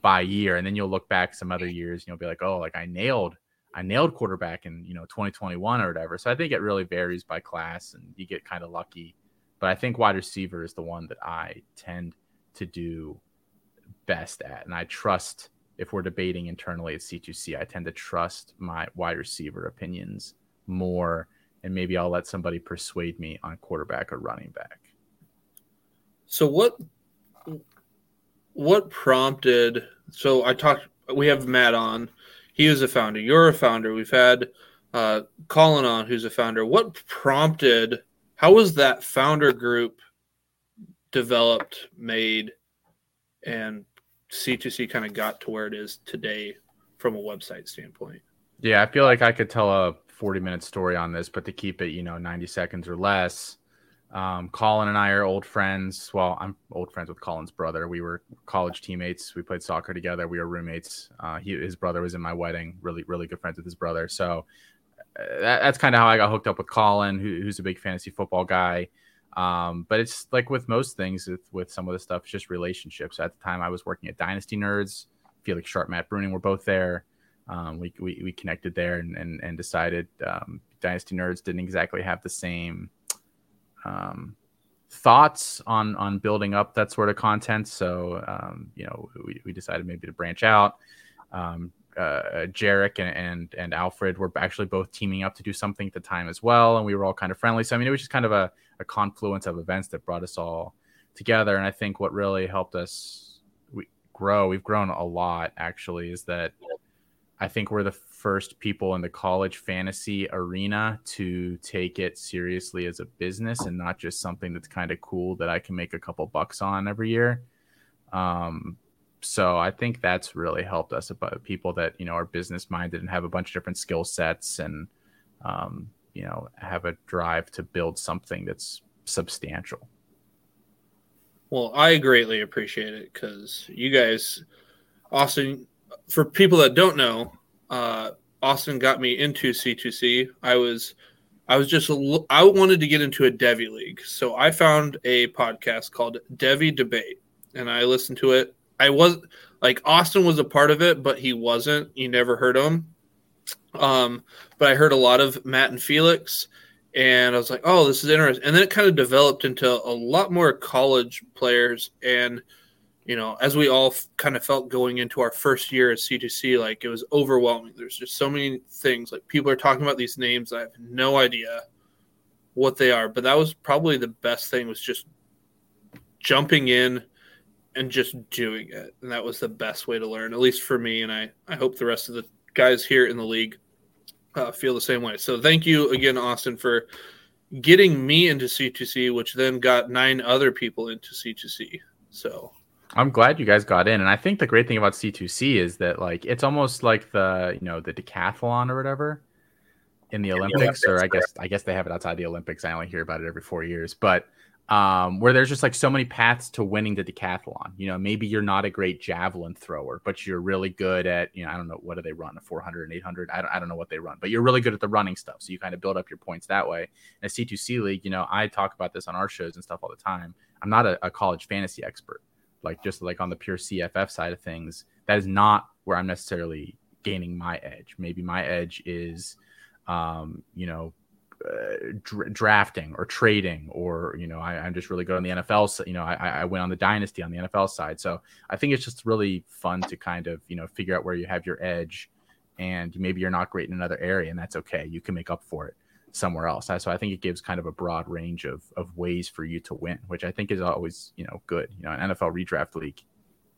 by year, and then you'll look back some other years and you'll be like, oh, like I nailed, I nailed quarterback in you know 2021 or whatever. So I think it really varies by class, and you get kind of lucky. But I think wide receiver is the one that I tend to do best at, and I trust. If we're debating internally at C2C, I tend to trust my wide receiver opinions more, and maybe I'll let somebody persuade me on quarterback or running back. So what what prompted so I talked we have Matt on. He was a founder. You're a founder. We've had uh Colin on who's a founder. What prompted how was that founder group developed, made, and C2C kind of got to where it is today from a website standpoint? Yeah, I feel like I could tell a 40 minute story on this, but to keep it, you know, 90 seconds or less, um, Colin and I are old friends. Well, I'm old friends with Colin's brother. We were college teammates. We played soccer together. We were roommates. Uh, he, his brother was in my wedding. Really, really good friends with his brother. So uh, that, that's kind of how I got hooked up with Colin, who, who's a big fantasy football guy. Um, but it's like with most things, with, with some of the stuff, it's just relationships. At the time, I was working at Dynasty Nerds. Felix Sharp, Matt Bruning were both there. Um, we, we, we connected there and, and, and decided um, Dynasty Nerds didn't exactly have the same um, thoughts on on building up that sort of content. So um, you know, we, we decided maybe to branch out. Um, uh, Jarek and, and and Alfred were actually both teaming up to do something at the time as well, and we were all kind of friendly. So I mean, it was just kind of a, a confluence of events that brought us all together. And I think what really helped us we grow, we've grown a lot actually, is that I think we're the first people in the college fantasy arena to take it seriously as a business and not just something that's kind of cool that I can make a couple bucks on every year. Um, so I think that's really helped us about people that you know are business minded and have a bunch of different skill sets and um, you know have a drive to build something that's substantial. Well, I greatly appreciate it because you guys, Austin, for people that don't know, uh, Austin got me into C2C. I was, I was just, I wanted to get into a devy league, so I found a podcast called Devy Debate, and I listened to it. I was like Austin was a part of it, but he wasn't. You never heard him. Um, but I heard a lot of Matt and Felix, and I was like, oh, this is interesting. And then it kind of developed into a lot more college players. And, you know, as we all f- kind of felt going into our first year at C2C, like it was overwhelming. There's just so many things. Like people are talking about these names. I have no idea what they are. But that was probably the best thing was just jumping in and just doing it. And that was the best way to learn, at least for me. And I, I hope the rest of the guys here in the league uh, feel the same way. So thank you again, Austin, for getting me into C2C, which then got nine other people into C2C. So I'm glad you guys got in. And I think the great thing about C2C is that like it's almost like the, you know, the decathlon or whatever in the Olympics, or I guess I guess they have it outside the Olympics. I only hear about it every four years. But um, where there's just like so many paths to winning the decathlon. You know, maybe you're not a great javelin thrower, but you're really good at, you know, I don't know, what do they run? A 400 and 800? I don't, I don't know what they run, but you're really good at the running stuff. So you kind of build up your points that way. In a C2C league, you know, I talk about this on our shows and stuff all the time. I'm not a, a college fantasy expert, like just like on the pure CFF side of things. That is not where I'm necessarily gaining my edge. Maybe my edge is, um, you know, uh, dra- drafting or trading, or you know, I, am just really good on the NFL. So, you know, I, I went on the dynasty on the NFL side, so I think it's just really fun to kind of you know figure out where you have your edge, and maybe you're not great in another area, and that's okay. You can make up for it somewhere else. So I think it gives kind of a broad range of of ways for you to win, which I think is always you know good. You know, an NFL redraft league,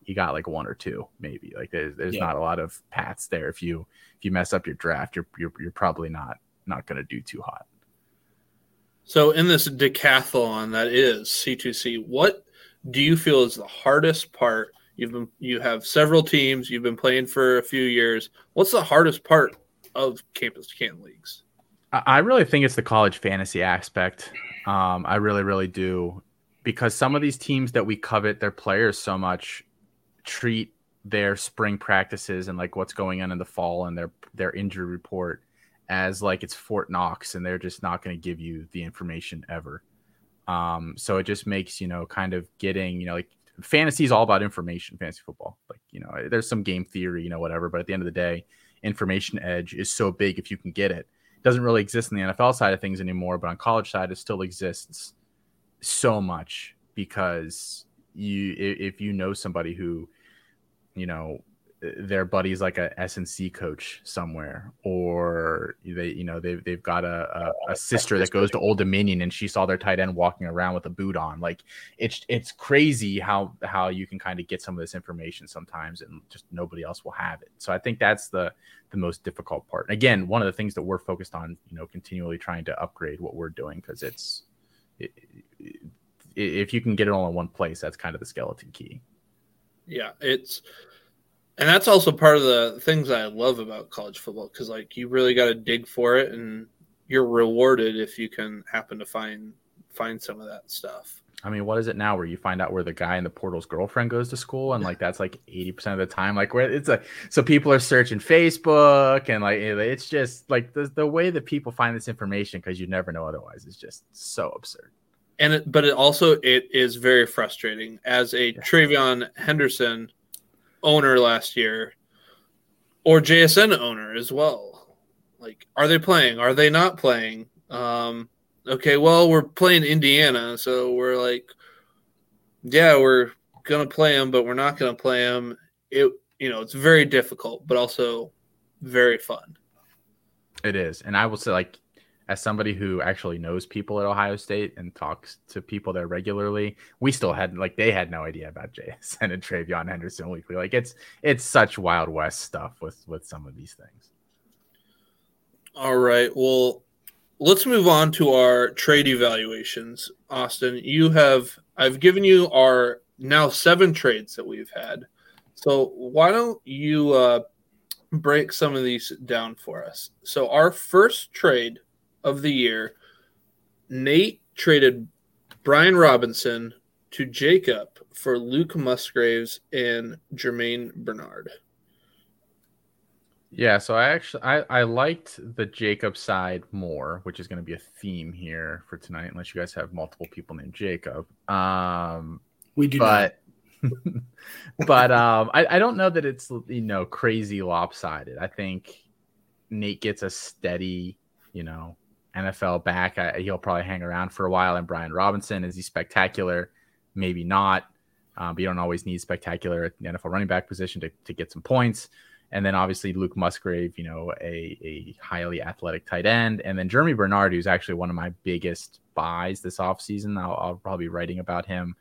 you got like one or two maybe. Like there's there's yeah. not a lot of paths there. If you if you mess up your draft, you're you're, you're probably not not going to do too hot. So, in this decathlon that is C2C, what do you feel is the hardest part? You've been you have several teams. You've been playing for a few years. What's the hardest part of campus can leagues? I really think it's the college fantasy aspect. Um, I really, really do, because some of these teams that we covet their players so much treat their spring practices and like what's going on in the fall and their their injury report as like it's Fort Knox and they're just not going to give you the information ever. Um, so it just makes, you know, kind of getting, you know, like fantasy is all about information, fantasy football. Like, you know, there's some game theory, you know, whatever, but at the end of the day, information edge is so big if you can get it. Doesn't really exist in the NFL side of things anymore, but on college side, it still exists so much because you, if you know somebody who, you know, their buddy's like a S&C coach somewhere, or they, you know, they've, they've got a, a, a, oh, sister that goes to Old Dominion and she saw their tight end walking around with a boot on. Like it's, it's crazy how, how you can kind of get some of this information sometimes and just nobody else will have it. So I think that's the, the most difficult part. Again, one of the things that we're focused on, you know, continually trying to upgrade what we're doing because it's, it, it, if you can get it all in one place, that's kind of the skeleton key. Yeah, it's and that's also part of the things I love about college football because like you really got to dig for it, and you're rewarded if you can happen to find find some of that stuff. I mean, what is it now where you find out where the guy in the portal's girlfriend goes to school, and like that's like eighty percent of the time, like where it's like so people are searching Facebook and like it's just like the the way that people find this information because you never know otherwise is just so absurd. And it, but it also it is very frustrating as a yeah. TreVeyon Henderson owner last year or JSN owner as well. Like, are they playing? Are they not playing? Um, okay, well, we're playing Indiana, so we're like, yeah, we're gonna play them, but we're not gonna play them. It you know, it's very difficult, but also very fun. It is. And I will say, like, as somebody who actually knows people at Ohio State and talks to people there regularly, we still had like they had no idea about [laughs] JSN and TreVeyon Henderson weekly. Like it's it's such wild west stuff with with some of these things. All right. Well, let's move on to our trade evaluations. Austin, you have I've given you our now seven trades that we've had. So why don't you uh, break some of these down for us? So our first trade of the year, Nate traded Brian Robinson to Jacob for Luke Musgraves and Germie Bernard. Yeah, so I actually I, I liked the Jacob side more, which is going to be a theme here for tonight, unless you guys have multiple people named Jacob. Um, We do but [laughs] but um, I, I don't know that it's you know crazy lopsided. I think Nate gets a steady, you know, NFL back. I, he'll probably hang around for a while. And Brian Robinson is he spectacular? Maybe not. Um, but you don't always need spectacular at the NFL running back position to, to get some points. And then obviously Luke Musgrave, you know, a, a highly athletic tight end. And then Germie Bernard, who's actually one of my biggest buys this offseason. I'll, I'll probably be writing about him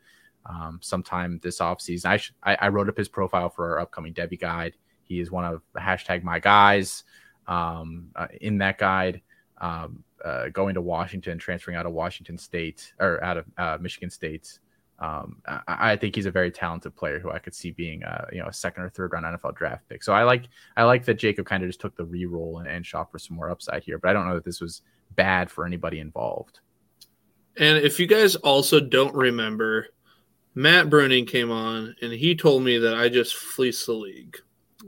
um, sometime this offseason. I, sh- I, I wrote up his profile for our upcoming devy guide. He is one of hashtag my guys um, uh, in that guide. Um, uh, going to Washington, transferring out of Washington State or out of uh, Michigan State. Um, I, I, think he's a very talented player who I could see being a you know a second or third round NFL draft pick. So I like I like that Jacob kind of just took the re-roll and, and shot for some more upside here. But I don't know that this was bad for anybody involved. And if you guys also don't remember, Matt Bruning came on and he told me that I just fleeced the league.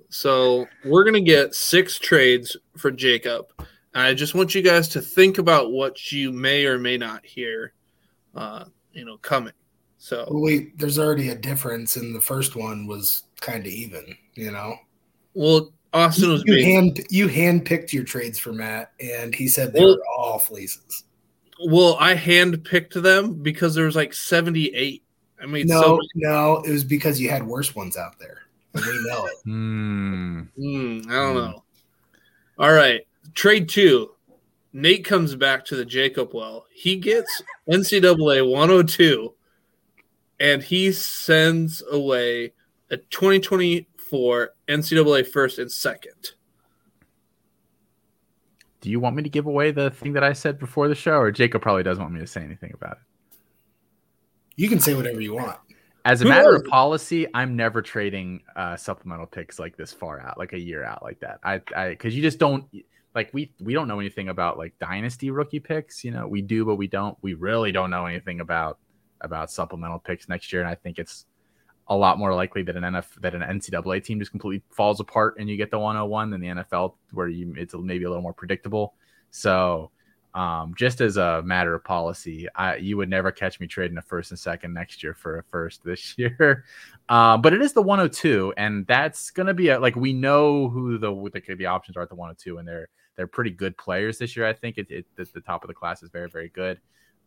So we're gonna get six trades for Jacob. I just want you guys to think about what you may or may not hear, uh, you know, coming. So well, wait, there's already a difference, and the first one was kind of even. You know. Well, Austin was you being, hand you hand picked your trades for Matt, and he said they Well- were all fleeces. well, I hand picked them because there was like seventy eight. I mean, No, so no, it was because you had worse ones out there. We know it. [laughs] Hmm. Hmm, I don't know. All right, trade two. Nate comes back to the Jacob well. He gets NCAA 102 and he sends away a 2024 NCAA first and second. Do you want me to give away the thing that I said before the show, or Jacob probably doesn't want me to say anything about it? You can say whatever you want. As a Who matter of policy, I'm never trading uh, supplemental picks like this far out, like a year out, like that. I, I, because you just don't like we we don't know anything about like dynasty rookie picks. You know, we do, but we don't. We really don't know anything about about supplemental picks next year, and I think it's a lot more likely that an NF that an NCAA team just completely falls apart and you get the 101 than the NFL, where you it's maybe a little more predictable. So um, just as a matter of policy, I, you would never catch me trading a first and second next year for a first this [laughs] year. Uh, but it is the 102, and that's going to be a, like we know who the, the the options are at the 102, and they're they're pretty good players this year. I think it, it the, the top of the class is very very good.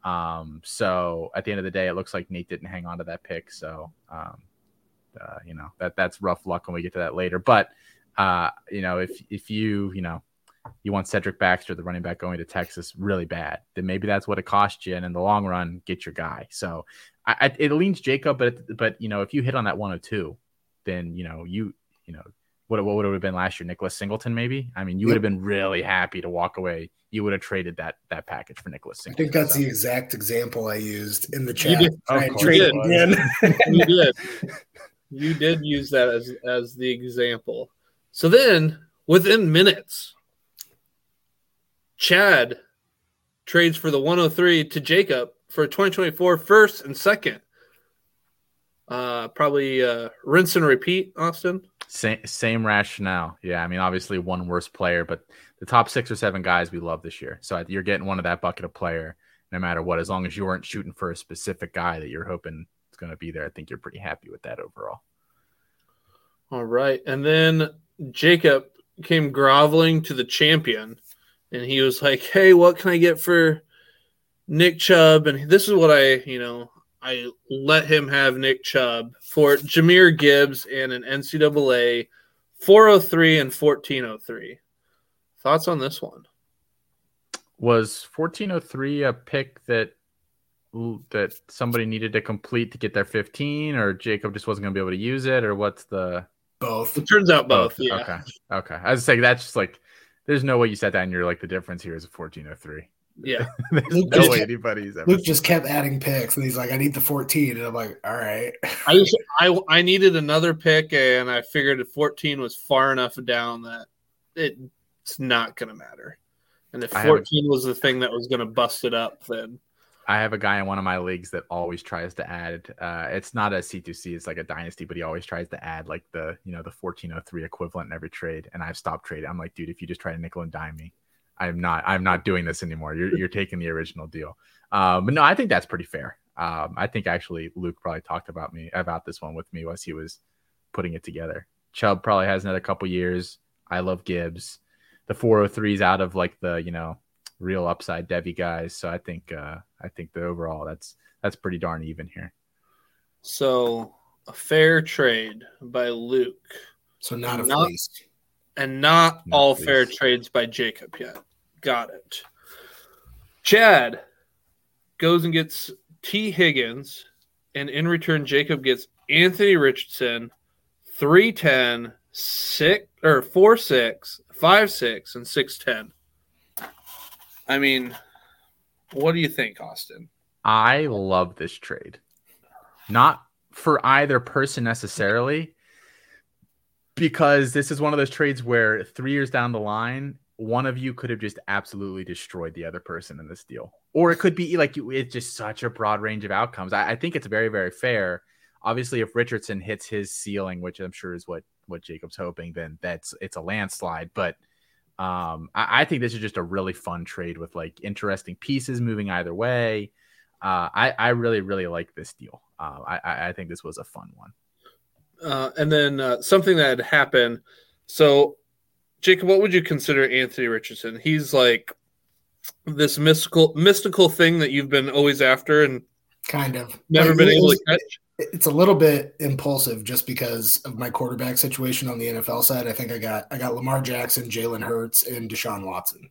Um, so at the end of the day, it looks like Nate didn't hang on to that pick. So um, uh, you know that that's rough luck when we get to that later. But uh, you know if if you you know you want Cedric Baxter, the running back going to Texas, really bad, then maybe that's what it cost you. And in the long run, get your guy. So I, I, it leans Jacob, but but you know if you hit on that 102, then you know you you know what what would it have been last year? Nicholas Singleton, maybe. I mean, you would have been really happy to walk away. You would have traded that that package for Nicholas Singleton. I think that's So- the exact example I used in the You chat. did. Try Of and You it again. [laughs] You did. You did use that as as the example. So then, within minutes, Chad trades for the 103 to Jacob for a 2024 first and second. Uh, probably uh, rinse and repeat, Austin. Same, same rationale. Yeah, I mean, obviously one worse player, but the top six or seven guys we love this year. So you're getting one of that bucket of player, no matter what. As long as you weren't shooting for a specific guy that you're hoping is going to be there, I think you're pretty happy with that overall. All right. And then Jacob came groveling to the champion and he was like, Hey, what can I get for Nick Chubb? And this is what I, you know, I let him have Nick Chubb for Jahmyr Gibbs and an NCAA 403 and 1403. Thoughts on this one? Was 1403 a pick that that somebody needed to complete to get their 15 or Jacob just wasn't going to be able to use it or what's the Both. It turns out both. Yeah. Okay. Okay. I was saying that's just like there's no way you said that and you're like the difference here is a 1403. Yeah. [laughs] There's Luke no just way kept- anybody's ever Luke just kept adding picks, and he's like, "I need the 14," and I'm like, "All right." [laughs] I, just, I I needed another pick, and I figured if 14 was far enough down that it, it's not going to matter. And if I haven't- 14 was the thing that was going to bust it up, then I have a guy in one of my leagues that always tries to add. Uh, it's not a C2C, it's like a dynasty, but he always tries to add like the you know the 1403 equivalent in every trade. And I've stopped trading. I'm like, dude, if you just try to nickel and dime me, I'm not I'm not doing this anymore. You're you're taking the original deal. Um, but no, I think that's pretty fair. Um, I think actually Luke probably talked about me about this one with me as he was putting it together. Chubb probably has another couple years. I love Gibbs. The 403s out of like the you know real upside devy guys. So I think uh I think the overall that's that's pretty darn even here. so a fair trade by Luke, So not a Not- fleece. and not No, all please. fair trades by Jacob yet. Got it. Chad goes and gets Tee Higgins, and in return, Jacob gets Anthony Richardson, 310, 6 or 4 6, 5 6, and 610. I mean, what do you think, Austin? I love this trade. Not for either person necessarily, because this is one of those trades where three years down the line, one of you could have just absolutely destroyed the other person in this deal. Or it could be like it's just such a broad range of outcomes. I, I think it's very, very fair. Obviously, if Richardson hits his ceiling, which I'm sure is what what Jacob's hoping, then that's it's a landslide. But um, I, I think this is just a really fun trade with like interesting pieces moving either way. Uh, I, I really, really like this deal. Uh, I, I- think this was a fun one. Uh, and then uh, something that happened. So, Jacob, what would you consider Anthony Richardson? He's like this mystical mystical thing that you've been always after and Kind of. never Like, been able to catch. It's a little bit impulsive just because of my quarterback situation on the NFL side. I think I got I got Lamar Jackson, Jalen Hurts, and Deshaun Watson.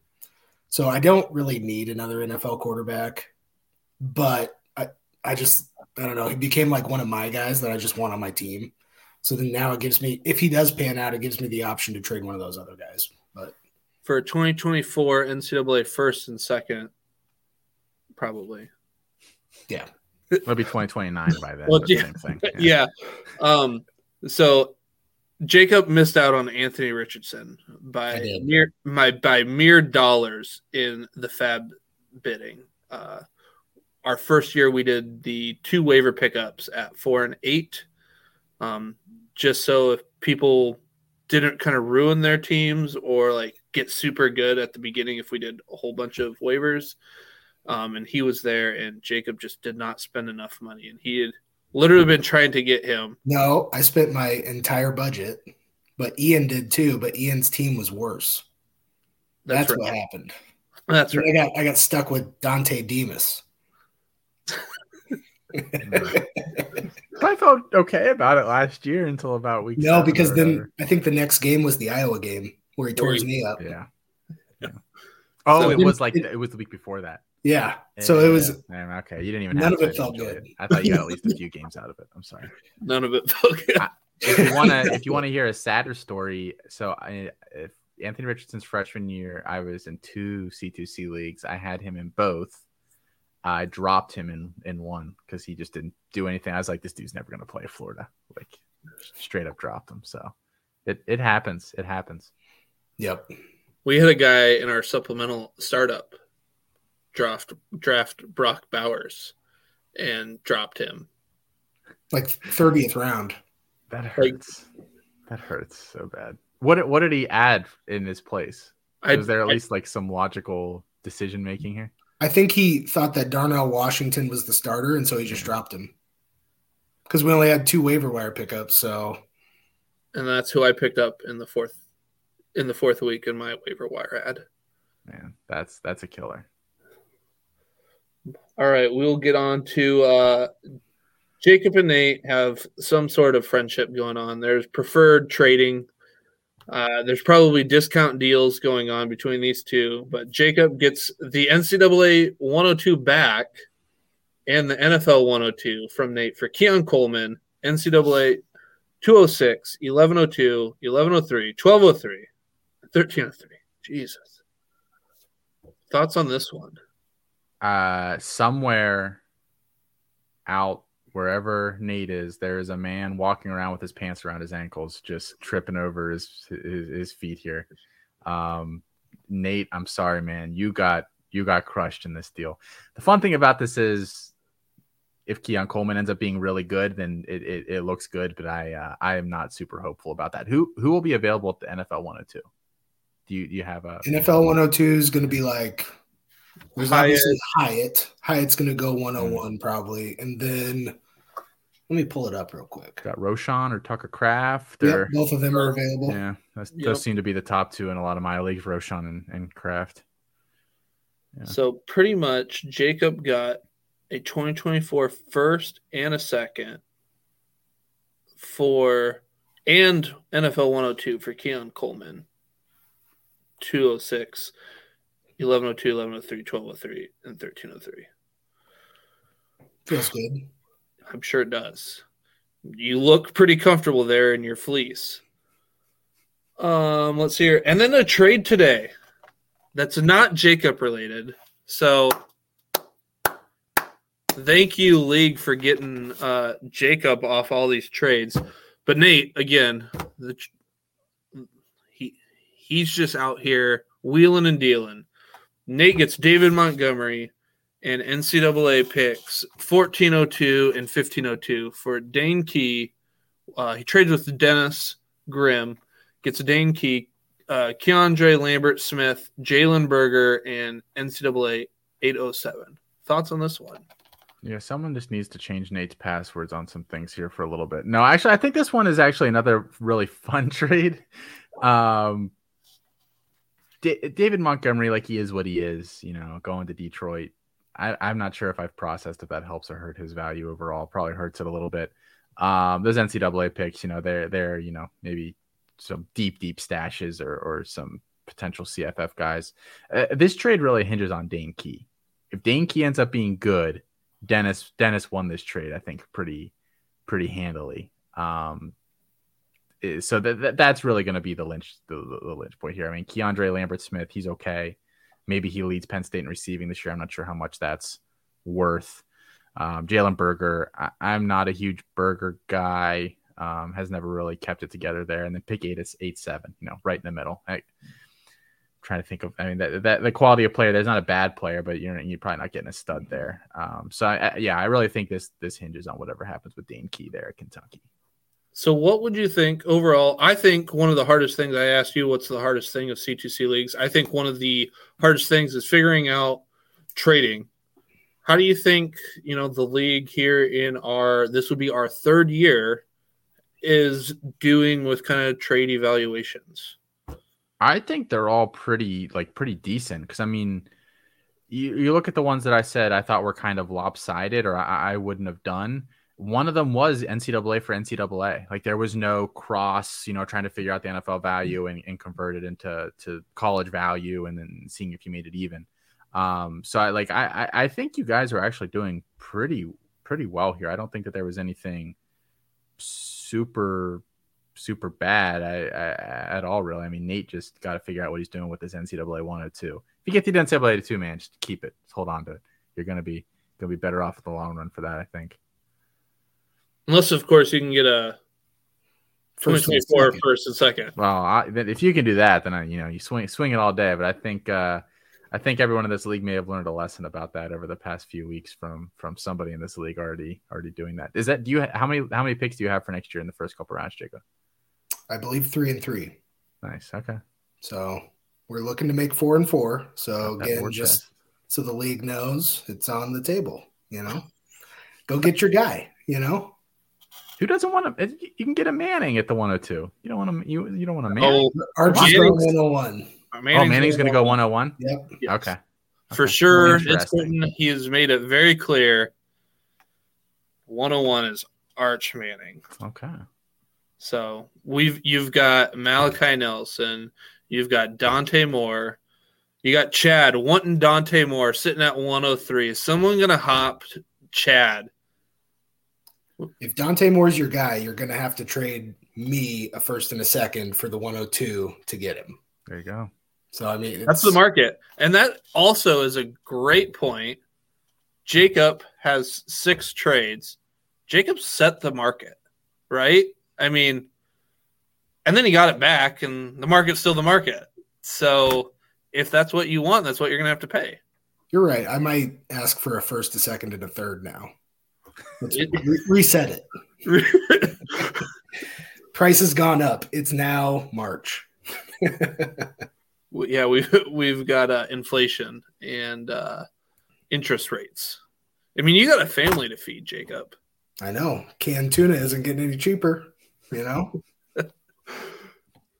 So I don't really need another NFL quarterback, but I I just I don't know. He became like one of my guys that I just want on my team. So then now it gives me if he does pan out, it gives me the option to trade one of those other guys. But for 2024 NCAA first and second, probably. yeah, It'll be 2029 by then. Well, but the yeah. same thing. [laughs] Yeah. Um. So Jacob missed out on Anthony Richardson by mere my by mere dollars in the FAAB bidding. Uh, our first year we did the two waiver pickups at four and eight, um, just so if people didn't kind of ruin their teams or like get super good at the beginning if we did a whole bunch of waivers. Um, and he was there, and Jacob just did not spend enough money, and he had literally been trying to get him. no, I spent my entire budget, but Ian did too. But Ian's team was worse. That's, That's, right. what happened. That's right. I got I got stuck with Dontay Demus. I felt okay about it last year until about week. no, because then whatever. I think the next game was the Iowa game where he tore his knee up. yeah. yeah. Oh, So it was like it- it was the week before that. Yeah. So it was Yeah, yeah, okay. You didn't even None have of it felt enjoy good. I thought you got at least a few [laughs] games out of it. I'm sorry. None of it felt good. if you want to [laughs] if you want to hear a sadder story so I, if anthony richardson's freshman year i was in two c2c leagues i had him in both i dropped him in in one because he just didn't do anything. I was like this dude's never going to play florida. Like straight up dropped him. So it, it happens. It happens. Yep. We had a guy in our supplemental startup draft draft Brock Bowers and dropped him. Like 30th round. that Like- hurts. That hurts so bad. What what did he add in his place? I, was there at I- least like some logical decision making here I think he thought that Darnell Washington was the starter, and so he just dropped him. Because we only had two waiver wire pickups, so and that's who I picked up in the fourth in the fourth week in my waiver wire add. man that's that's a killer All All right, we'll get on to uh, Jacob and Nate have some sort of friendship going on. There's preferred trading. Uh, there's probably discount deals going on between these two, but Jacob gets the NCAA 102 back and the NFL 102 from Nate for Keon Coleman, NCAA 206, 1102, 1103, 1203, 1303. Jesus. Thoughts on this one? Uh, somewhere out wherever Nate is, there is a man walking around with his pants around his ankles, just tripping over his his, his feet here. Um, Nate, I'm sorry, man. You got you got crushed in this deal. The fun thing about this is if Keon Coleman ends up being really good, then it, it, it looks good. But I uh, I am not super hopeful about that. Who who will be available at the NFL 102? Do you do you have a NFL 102 is going to be like there's Hyatt. obviously Hyatt. Hyatt's going to go 101 mm. probably, and then let me pull it up real quick. got Roshan or Tucker Kraft Yep, both of them are available. yeah, those, Yep. those seem to be the top two in a lot of my leagues, Roshan and, and Kraft. Yeah. So pretty much Jacob got a 2024 first and a second for and NFL 102 for Keon Coleman. 206, 1102, 1103, 1203, and 1303. Feels good. I'm sure it does. You look pretty comfortable there in your fleece. Um, let's see here. And then a trade today that's not Jacob related. So thank you, League, for getting uh, Jacob off all these trades. But Nate, again, the, he he's just out here wheeling and dealing. Nate gets David Montgomery and NCAA picks 1402 and 1502 for Dane Key. Uh, he trades with Dennis Grimm, gets Dane Key, uh, Keandre Lambert Smith, Jalen Berger, and NCAA 807. Thoughts on this one? Yeah, someone just needs to change Nate's passwords on some things here for a little bit. No, actually, I think this one is actually another really fun [laughs] trade. Um, D- David Montgomery, like he is what he is, you know, going to Detroit. I, I'm not sure if I've processed if that helps or hurt his value overall. Probably hurts it a little bit. Um, those NCAA picks, you know, they're they're you know maybe some deep deep stashes or or some potential CFF guys. Uh, this trade really hinges on Dane Key. If Dane Key ends up being good, Dennis Dennis won this trade, I think, pretty pretty handily. Um, eh, so that, that that's really going to be the lynch the, the, lynch point here. I mean, Keandre Lambert Smith, he's okay. Maybe he leads Penn State in receiving this year. I'm not sure how much that's worth. Um, Jalen Berger, I, I'm not a huge Berger guy. Um, has never really kept it together there. And then pick eight is eight seven, you know, right in the middle. I, trying to think of. I mean, that, that the quality of player. There's not a bad player, but you're you're probably not getting a stud there. Um, so I, I, yeah, I really think this this hinges on whatever happens with Dane Key there at Kentucky. So, what would you think overall? I think one of the hardest things I asked you, what's the hardest thing of C2C leagues? I think one of the hardest things is figuring out trading. How do you think, you know, the league here in our, this would be our third year, is doing with kind of trade evaluations? I think they're all pretty like pretty decent because I mean, you, you look at the ones that I said I thought were kind of lopsided or I, I wouldn't have done. One of them was NCAA for NCAA. Like there was no cross, you know, trying to figure out the NFL value and, and convert it into to college value and then seeing if you made it even. Um, so I like I I think you guys are actually doing pretty pretty well here. I don't think that there was anything super super bad I, I, at all, really. I mean, Nate just got to figure out what he's doing with this NCAA 102. If you get the NCAA 102, man, just keep it. Just hold on to it. You're gonna be gonna be better off in the long run for that, I think. Unless, of course, you can get a First and 2024 second. first and second. Well, I, if you can do that, then I, you know you swing swing it all day. But I think uh, I think everyone in this league may have learned a lesson about that over the past few weeks from from somebody in this league already already doing that. Is that do you how many how many picks do you have for next year in the first couple rounds, Jacob? I believe three and three. Nice. Okay. So we're looking to make four and four. So That again, just chest. so the league knows it's on the table. You know, go get your guy. You know, Who doesn't want to? Eh, you can get a Manning at the 102. You don't want to. You you don't want a Manning. Oh, Archie's Manning's- going 101. oh, Manning's going to go 101. Yep. yes. Okay. For Okay. sure, it's Interesting. written, he has made it very clear 101 is Arch Manning. Okay. So we've you've got Malachi Nelson, you've got Dante Moore, you got Chad wanting Dante Moore sitting at 103. Is someone gonna hop Chad? If Dante Moore's your guy, you're going to have to trade me a first and a second for the 102 to get him. There you go. So I mean, That's the market. And that also is a great point. Jacob has six trades. Jacob set the market, right? I mean, and then he got it back, and the market's still the market. So if that's what you want, that's what you're going to have to pay. You're right. I might ask for a first, a second, and a third now. Let's It- re- reset it. [laughs] Price has gone up. It's now March. yeah, we've we've got uh, inflation and uh, interest rates. I mean, you got a family to feed, Jacob. I know. Canned tuna isn't getting any cheaper. You know.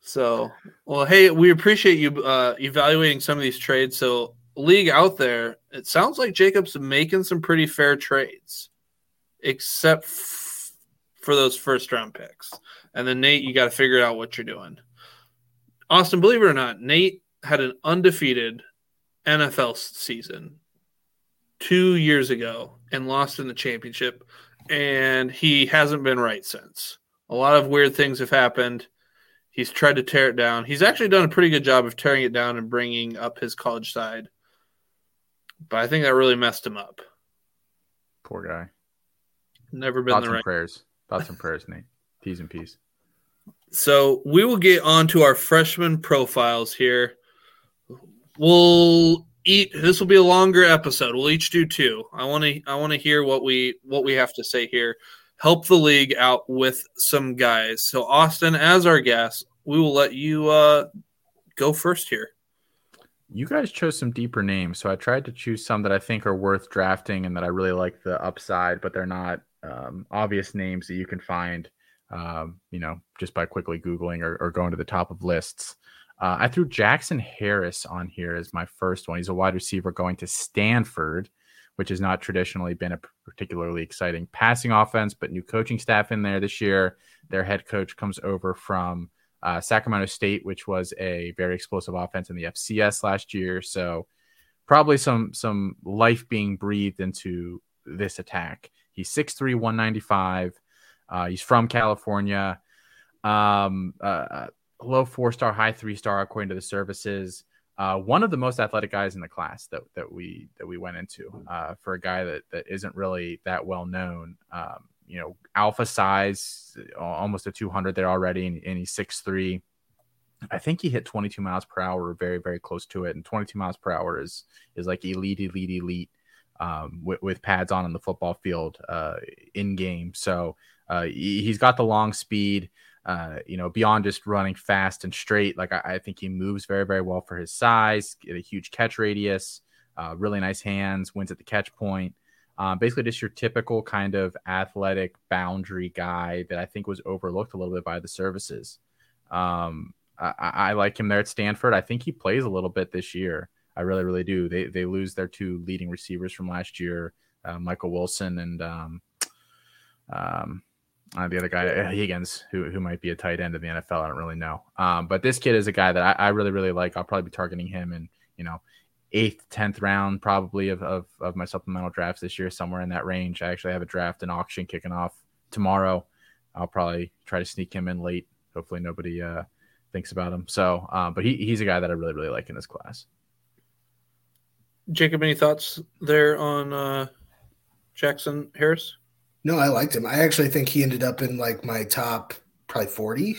So, well, hey, we appreciate you uh, evaluating some of these trades. So, league out there, it sounds like Jacob's making some pretty fair trades, except f- for those first round picks. And then Nate, you got to figure out what you're doing. Austin, believe it or not, Nate had an undefeated NFL season two years ago and lost in the championship, and he hasn't been right since. A lot of weird things have happened. He's tried to tear it down. He's actually done a pretty good job of tearing it down and bringing up his college side. But I think that really messed him up. Poor guy. Never been Thoughts the and right. prayers. Thoughts and [laughs] prayers, Nate. T's and P's. So we will get on to our freshman profiles here. We'll eat. This will be a longer episode. We'll each do two. I want to. I want to hear what we what we have to say here. Help the league out with some guys. So Austin, as our guest, we will let you uh, go first here. You guys chose some deeper names, so I tried to choose some that I think are worth drafting and that I really like the upside, but they're not um, obvious names that you can find, um, you know, just by quickly googling or, or going to the top of lists. Uh, I threw Jackson Harris on here as my first one. He's a wide receiver going to Stanford, which has not traditionally been a particularly exciting passing offense, but new coaching staff in there this year. Their head coach comes over from uh, Sacramento State, which was a very explosive offense in the FCS last year. So probably some some life being breathed into this attack. He's 6'3", 195. Uh, he's from California. Um, uh, low four star, high three star according to the services. Uh, one of the most athletic guys in the class that, that we that we went into uh, for a guy that that isn't really that well known. Um, you know, alpha size, almost a 200 there already, and, and he's 6'3. I think he hit 22 miles per hour, very, very close to it. And 22 miles per hour is is like elite, elite, elite um, with, with pads on in the football field uh, in game. So uh, he, he's got the long speed. Uh, you know, beyond just running fast and straight, like I, I think he moves very, very well for his size. Get a huge catch radius, uh, really nice hands, wins at the catch point. Um, basically, just your typical kind of athletic boundary guy that I think was overlooked a little bit by the services. Um, I, I like him there at Stanford. I think he plays a little bit this year. I really, really do. They they lose their two leading receivers from last year, uh, Michael Wilson and um, um, uh, the other guy uh, Higgins, who who might be a tight end in the NFL. I don't really know. Um, but this kid is a guy that I, I really, really like. I'll probably be targeting him in you know eighth, tenth round probably of, of of my supplemental drafts this year, somewhere in that range. I actually have a draft and auction kicking off tomorrow. I'll probably try to sneak him in late. Hopefully nobody uh, thinks about him. So, uh, but he, he's a guy that I really, really like in this class. Jacob, any thoughts there on uh, Jackson Harris? No, I liked him. I actually think he ended up in like my top probably 40.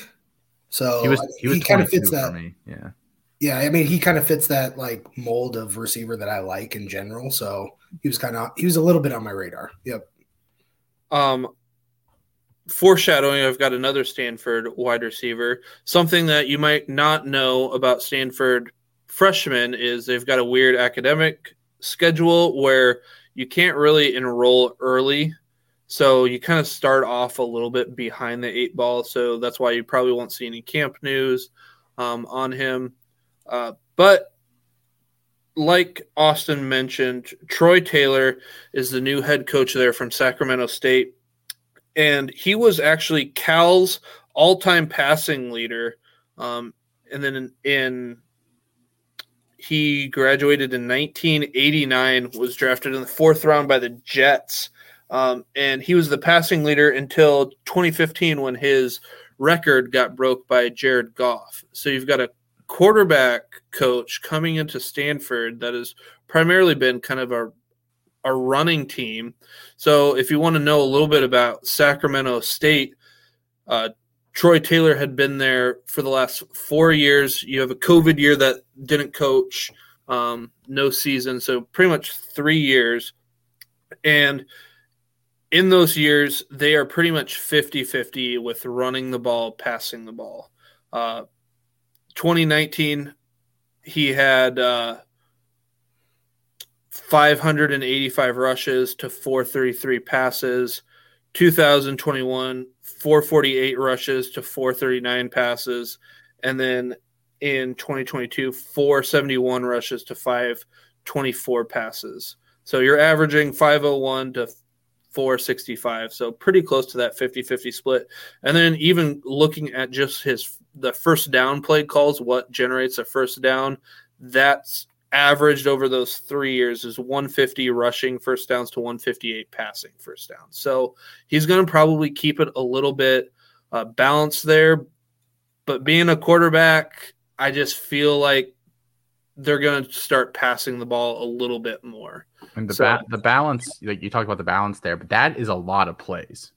So He was he was kind of fits that. me. Yeah. Yeah, I mean, he kind of fits that like mold of receiver that I like in general. So he was kind of he was a little bit on my radar. Yep. Um, foreshadowing, I've got another Stanford wide receiver. Something that you might not know about Stanford freshmen is they've got a weird academic schedule where you can't really enroll early. So you kind of start off a little bit behind the eight ball. So that's why you probably won't see any camp news um, on him. Uh, but like Austin mentioned, Troy Taylor is the new head coach there from Sacramento State. And he was actually Cal's all time passing leader. Um, and then in, in he graduated in 1989, was drafted in the fourth round by the Jets. Um, and he was the passing leader until 2015 when his record got broke by Jared Goff. So you've got a quarterback coach coming into Stanford that has primarily been kind of a a running team. So if you want to know a little bit about Sacramento State, uh, Troy Taylor had been there for the last four years. You have a COVID year that didn't coach, um, no season, so pretty much three years. And in those years, they are pretty much 50 50 with running the ball, passing the ball. Uh, 2019, he had uh, 585 rushes to 433 passes. 2021, 448 rushes to 439 passes. And then in 2022, 471 rushes to 524 passes. So you're averaging 501 to 465. So pretty close to that 50 50 split. And then even looking at just his the first down play calls, what generates a first down, that's averaged over those three years is 150 rushing first downs to 158 passing first downs. So he's going to probably keep it a little bit uh, balanced there. But being a quarterback, I just feel like they're going to start passing the ball a little bit more. And the So- ba- the balance, like you talked about the balance there, but that is a lot of plays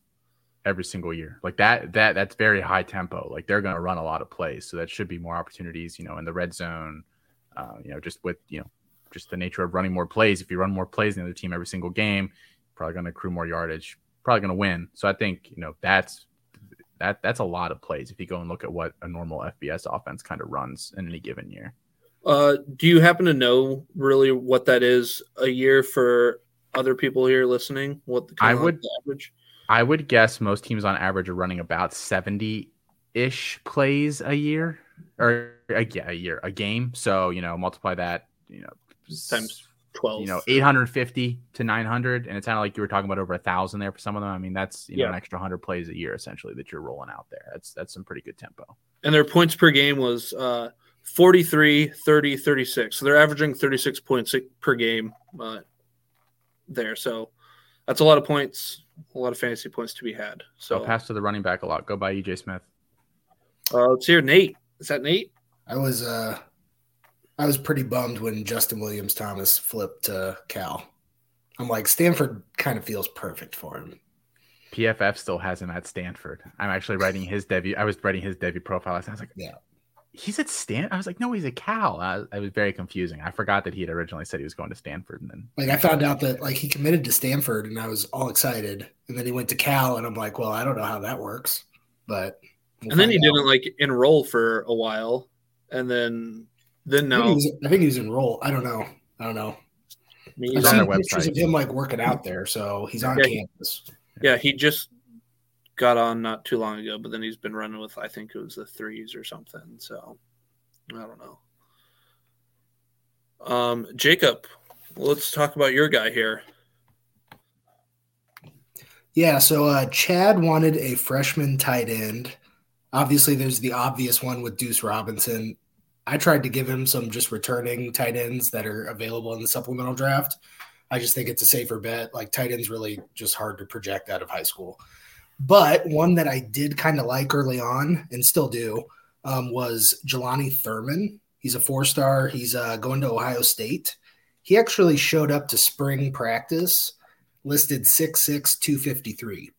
every single year. Like that that that's very high tempo. Like they're going to run a lot of plays, so that should be more opportunities. You know, in the red zone. Uh, you know, just with you know, just the nature of running more plays. If you run more plays than the other team every single game, probably going to accrue more yardage. Probably going to win. So I think you know that's that that's a lot of plays if you go and look at what a normal FBS offense kind of runs in any given year. Uh, do you happen to know really what that is a year for other people here listening? What the I would- the average? I would guess most teams on average are running about 70 ish plays a year or uh, yeah, a year, a game. So, you know, multiply that, you know, times 12. you know, 850 to 900. And it sounded like you were talking about over a thousand there for some of them. I mean, that's, you know, an extra 100 plays a year essentially that you're rolling out there. That's, that's some pretty good tempo. and their points per game was uh, 43, 30, 36. So they're averaging 36 points per game uh, there. So that's a lot of points, a lot of fantasy points to be had. So So pass to the running back a lot. Go by EJ Smith. uh, let's hear Nate. Is that Nate? I was uh I was pretty bummed when Justin Williams Thomas flipped to Cal. I'm like Stanford kind of feels perfect for him. PFF still has him at Stanford. I'm actually writing his debut. I was writing his debut profile. I was like, Yeah. he's at Stan. I was like, no, he's at Cal. I, I was very confusing. I forgot that he had originally said he was going to Stanford, and then Like I found out that like he committed to Stanford and I was all excited. And then he went to Cal and I'm like, well, I don't know how that works. But we'll and then he out. didn't like enroll for a while, and then then I think, he now was, I think he's enrolled. I don't know. I don't know. he's I've He's on seen their pictures website. of him like working out there, so he's on Yeah, campus. Yeah, he just got on not too long ago, but then he's been running with I think it was the threes or something. So I don't know. Um, Jacob, let's talk about your guy here. Yeah, so uh, Chad wanted a freshman tight end. Obviously, there's the obvious one with Deuce Robinson. I tried to give him some just returning tight ends that are available in the supplemental draft. I just think it's a safer bet. Like tight ends really just hard to project out of high school. But one that I did kind of like early on and still do um, was Jelani Thurman. He's a four star. He's uh, going to Ohio State. He actually showed up to spring practice listed 6'6, 253.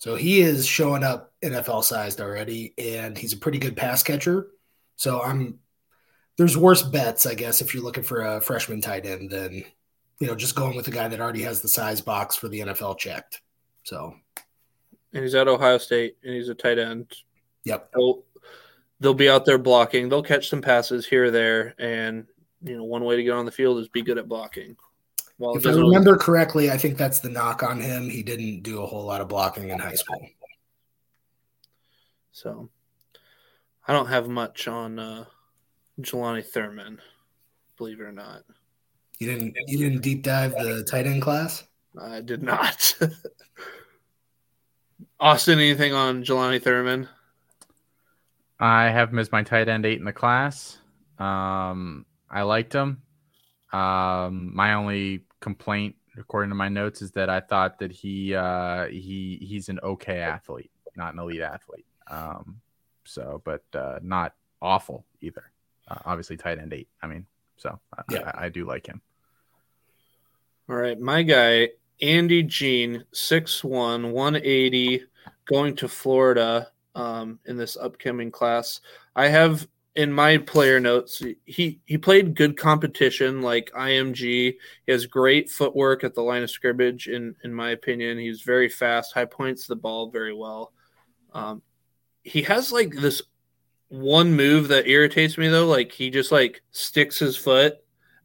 So he is showing up NFL sized already, and he's a pretty good pass catcher. So I'm there's worse bets, I guess, if you're looking for a freshman tight end than you know just going with a guy that already has the size box for the NFL checked. So And he's at Ohio State and he's a tight end. yep. They'll, they'll be out there blocking. They'll catch some passes here or there. And, you know, one way to get on the field is be good at blocking. Well, If I remember correctly, I think that's the knock on him. He didn't do a whole lot of blocking in high school. So I don't have much on uh, Jelani Thurman, believe it or not. You didn't you didn't deep dive the tight end class? I did not. [laughs] Austin, anything on Jelani Thurman? I have him as my tight end eight in the class. Um, I liked him. Um, my only complaint, according to my notes, is that I thought that he uh, he he's an okay athlete, not an elite athlete. Um, so, but uh, not awful either. Uh, obviously, tight end eight. I mean, so I, Yeah. I, I do like him. All right, my guy, Andy Jean, 6'1, 180, going to Florida um, in this upcoming class. I have in my player notes, he he played good competition like IMG. He has great footwork at the line of scrimmage, in in my opinion. He's very fast, high points the ball very well. Um, he has like this one move that irritates me though. Like he just like sticks his foot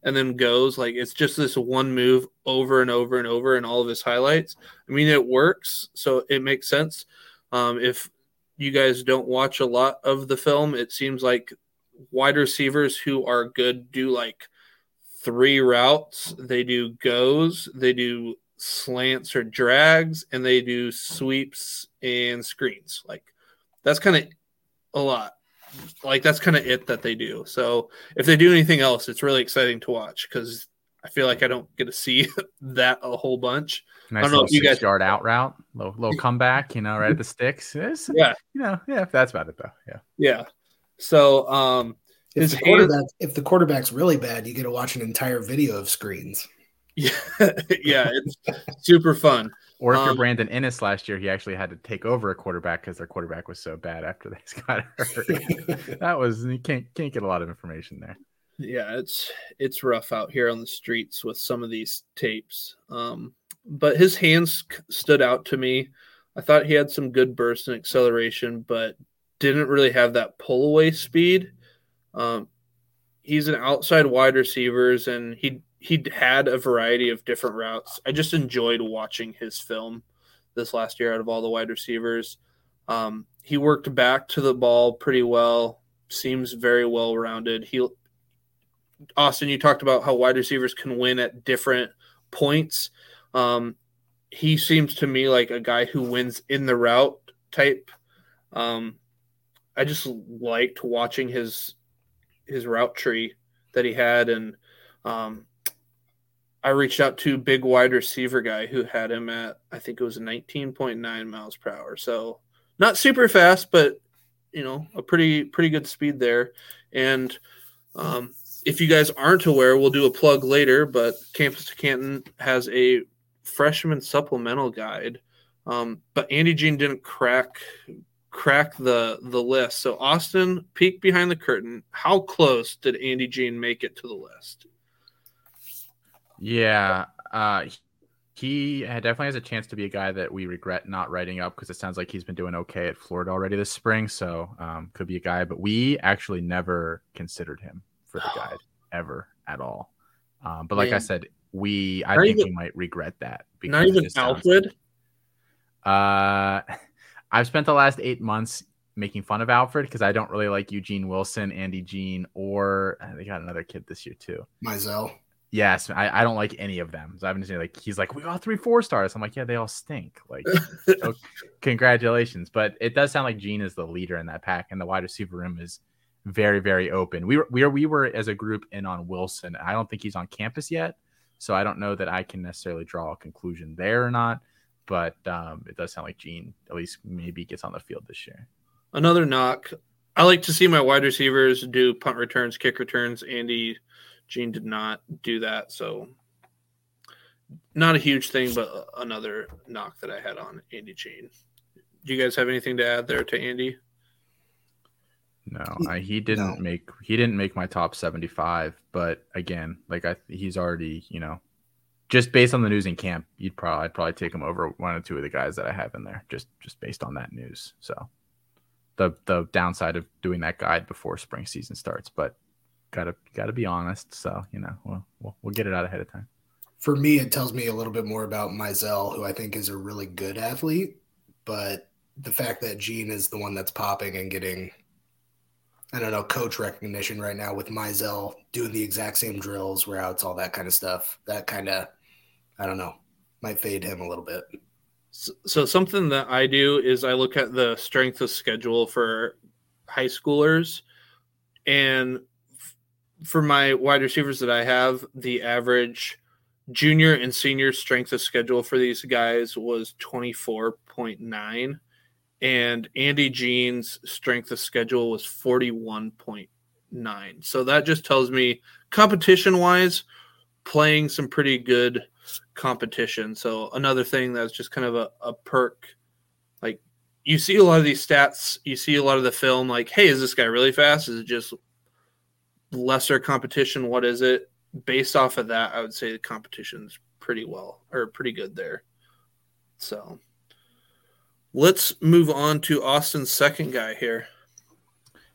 and then goes. Like it's just this one move over and over and over in all of his highlights. I mean, it works, so it makes sense. Um, if you guys don't watch a lot of the film, it seems like wide receivers who are good do like three routes. They do goes, they do slants or drags, and they do sweeps and screens. Like that's kind of a lot. Like that's kind of it that they do. So if they do anything else, it's really exciting to watch because I feel like I don't get to see [laughs] that a whole bunch. Nice don't know if you six guys- yard out route, little little comeback, you know, right at the sticks. It's, [laughs] Yeah. you know, yeah. That's about it though. Yeah. Yeah. So um If His the, hand- quarterback, if the quarterback's really bad, you get to watch an entire video of screens. yeah, [laughs] yeah, it's super fun. Or if you're Um, Brandon Inniss last year, he actually had to take over a quarterback because their quarterback was so bad after they [laughs] got hurt. that was you can't can't get a lot of information there. Yeah, it's it's rough out here on the streets with some of these tapes. Um, but his hands stood out to me. I thought he had some good burst and acceleration, but didn't really have that pull away speed. Um, he's an outside wide receivers, and he he had a variety of different routes. I just enjoyed watching his film this last year out of all the wide receivers. Um, he worked back to the ball pretty well. Seems very well rounded. He Austin, you talked about how wide receivers can win at different points. Um, he seems to me like a guy who wins in the route type. Um, I just liked watching his his route tree that he had, and um, I reached out to big wide receiver guy who had him at I think it was 19.9 miles per hour. So not super fast, but you know a pretty pretty good speed there. And um, if you guys aren't aware, we'll do a plug later. But Campus to Canton has a freshman supplemental guide. Um, but Andy Jean didn't crack crack the the list. So Austin, peek behind the curtain. How close did Andy Jean make it to the list? Yeah, uh, he definitely has a chance to be a guy that we regret not writing up because it sounds like he's been doing okay at Florida already this spring. So um, could be a guy, but we actually never considered him for the [gasps] guide ever at all. Um, but like I said, we I Not think even- we might regret that. Because not even just sounds- Alfred. Uh, [laughs] I've spent the last eight months making fun of Alfred because I don't really like Eugene Wilson, Andy Jean, or uh, they got another kid this year too. Mizell. Yes, I, I don't like any of them. So I've been saying like he's like we got three four stars. I'm like yeah, they all stink. Like [laughs] oh, congratulations, but it does sound like Jean is the leader in that pack, and the wide receiver room is very very open. We were we were we were as a group in on Wilson. I don't think he's on campus yet, so I don't know that I can necessarily draw a conclusion there or not. But um, it does sound like Jean at least maybe gets on the field this year. Another knock. I like to see my wide receivers do punt returns, kick returns. Andy Jean did not do that, so not a huge thing, but another knock that I had on Andy Jean. Do you guys have anything to add there to Andy? No, I, he didn't No. make he didn't make my top seventy five. But again, like I he's already you know just based on the news in camp, you'd probably I'd probably take him over one or two of the guys that I have in there just just based on that news. So the the downside of doing that guide before spring season starts, but gotta gotta be honest. So you know we'll we'll, we'll get it out ahead of time. For me, it tells me a little bit more about Mizell, who I think is a really good athlete. But the fact that Jean is the one that's popping and getting I don't know, coach recognition right now with Mizell doing the exact same drills, routes, all that kind of stuff. That kind of, I don't know, might fade him a little bit. So, so something that I do is I look at the strength of schedule for high schoolers, and f- for my wide receivers that I have, the average junior and senior strength of schedule for these guys was twenty four point nine and Andy Jean's strength of schedule was 41.9. So that just tells me competition wise, playing some pretty good competition. So another thing that's just kind of a, a perk. Like you see a lot of these stats, you see a lot of the film, like, hey, is this guy really fast? Is it just lesser competition? What is it? Based off of that, I would say the competition's pretty well or pretty good there. So Let's move on to Austin's second guy here.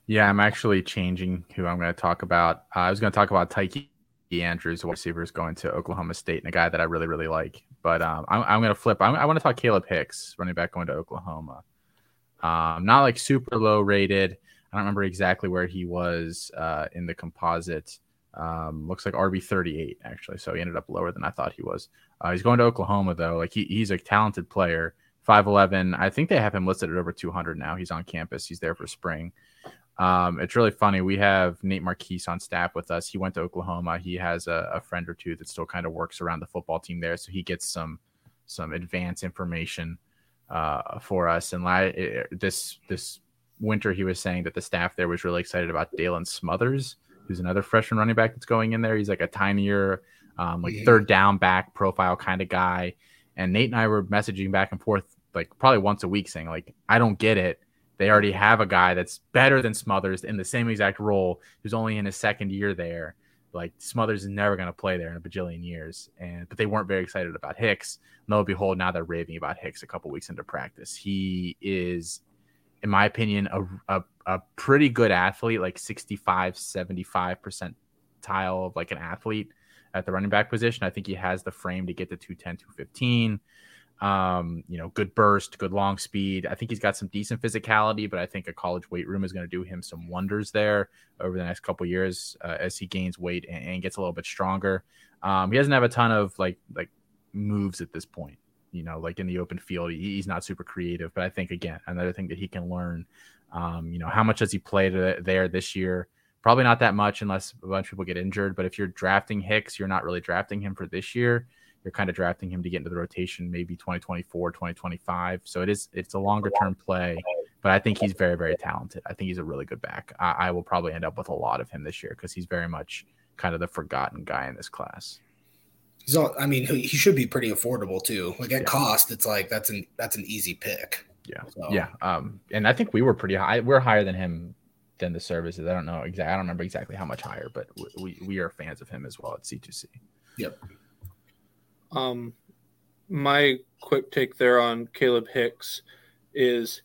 Yeah, I'm actually changing who I'm going to talk about. Uh, I was going to talk about Tyke Andrews, wide receiver, is going to Oklahoma State, and a guy that I really, really like. But um, I'm, I'm going to flip. I'm, i want to talk Kalib Hicks, running back going to Oklahoma. Um, not like super low rated. I don't remember exactly where he was uh, in the composite. Um, looks like RB 38 actually, so he ended up lower than I thought he was. Uh, he's going to Oklahoma though. Like he, he's a talented player. 5'11. I think they have him listed at over 200 now. He's on campus. He's there for spring. Um, it's really funny. We have Nate Marquise on staff with us. He went to Oklahoma. He has a, a friend or two that still kind of works around the football team there, so he gets some some advanced information uh, for us. And this this winter, he was saying that the staff there was really excited about Daylan Smothers, who's another freshman running back that's going in there. He's like a tinier, um, like third down back profile kind of guy. And Nate and I were messaging back and forth like probably once a week saying like I don't get it. They already have a guy that's better than Smothers in the same exact role who's only in his second year there. Like Smothers is never going to play there in a bajillion years, and but they weren't very excited about Hicks. And lo and behold, now they're raving about Hicks a couple weeks into practice. He is, in my opinion, a, a, a pretty good athlete, like 65, 75 percentile of like an athlete at the running back position. I think he has the frame to get to 210, 215. Um, you know, good burst, good long speed. I think he's got some decent physicality, but I think a college weight room is going to do him some wonders there over the next couple years uh, as he gains weight and, and, gets a little bit stronger. Um, he doesn't have a ton of like like moves at this point. You know, like in the open field, he, he's not super creative. But I think again, another thing that he can learn. Um, you know, how much does he play to, there this year? Probably not that much unless a bunch of people get injured. But if you're drafting Hicks, you're not really drafting him for this year. You're kind of drafting him to get into the rotation maybe 2024 2025 so it is it's a longer term play but i think he's very very talented. I think he's a really good back. I, I will probably end up with a lot of him this year because he's very much kind of the forgotten guy in this class. He's all i mean he should be pretty affordable too. Like at yeah. cost it's like that's an that's an easy pick. Yeah. So. yeah um and i think we were pretty high we're higher than him than the services. I don't know exactly i don't remember exactly how much higher but we, we are fans of him as well at c2c yep. Um, my quick take there on Kalib Hicks is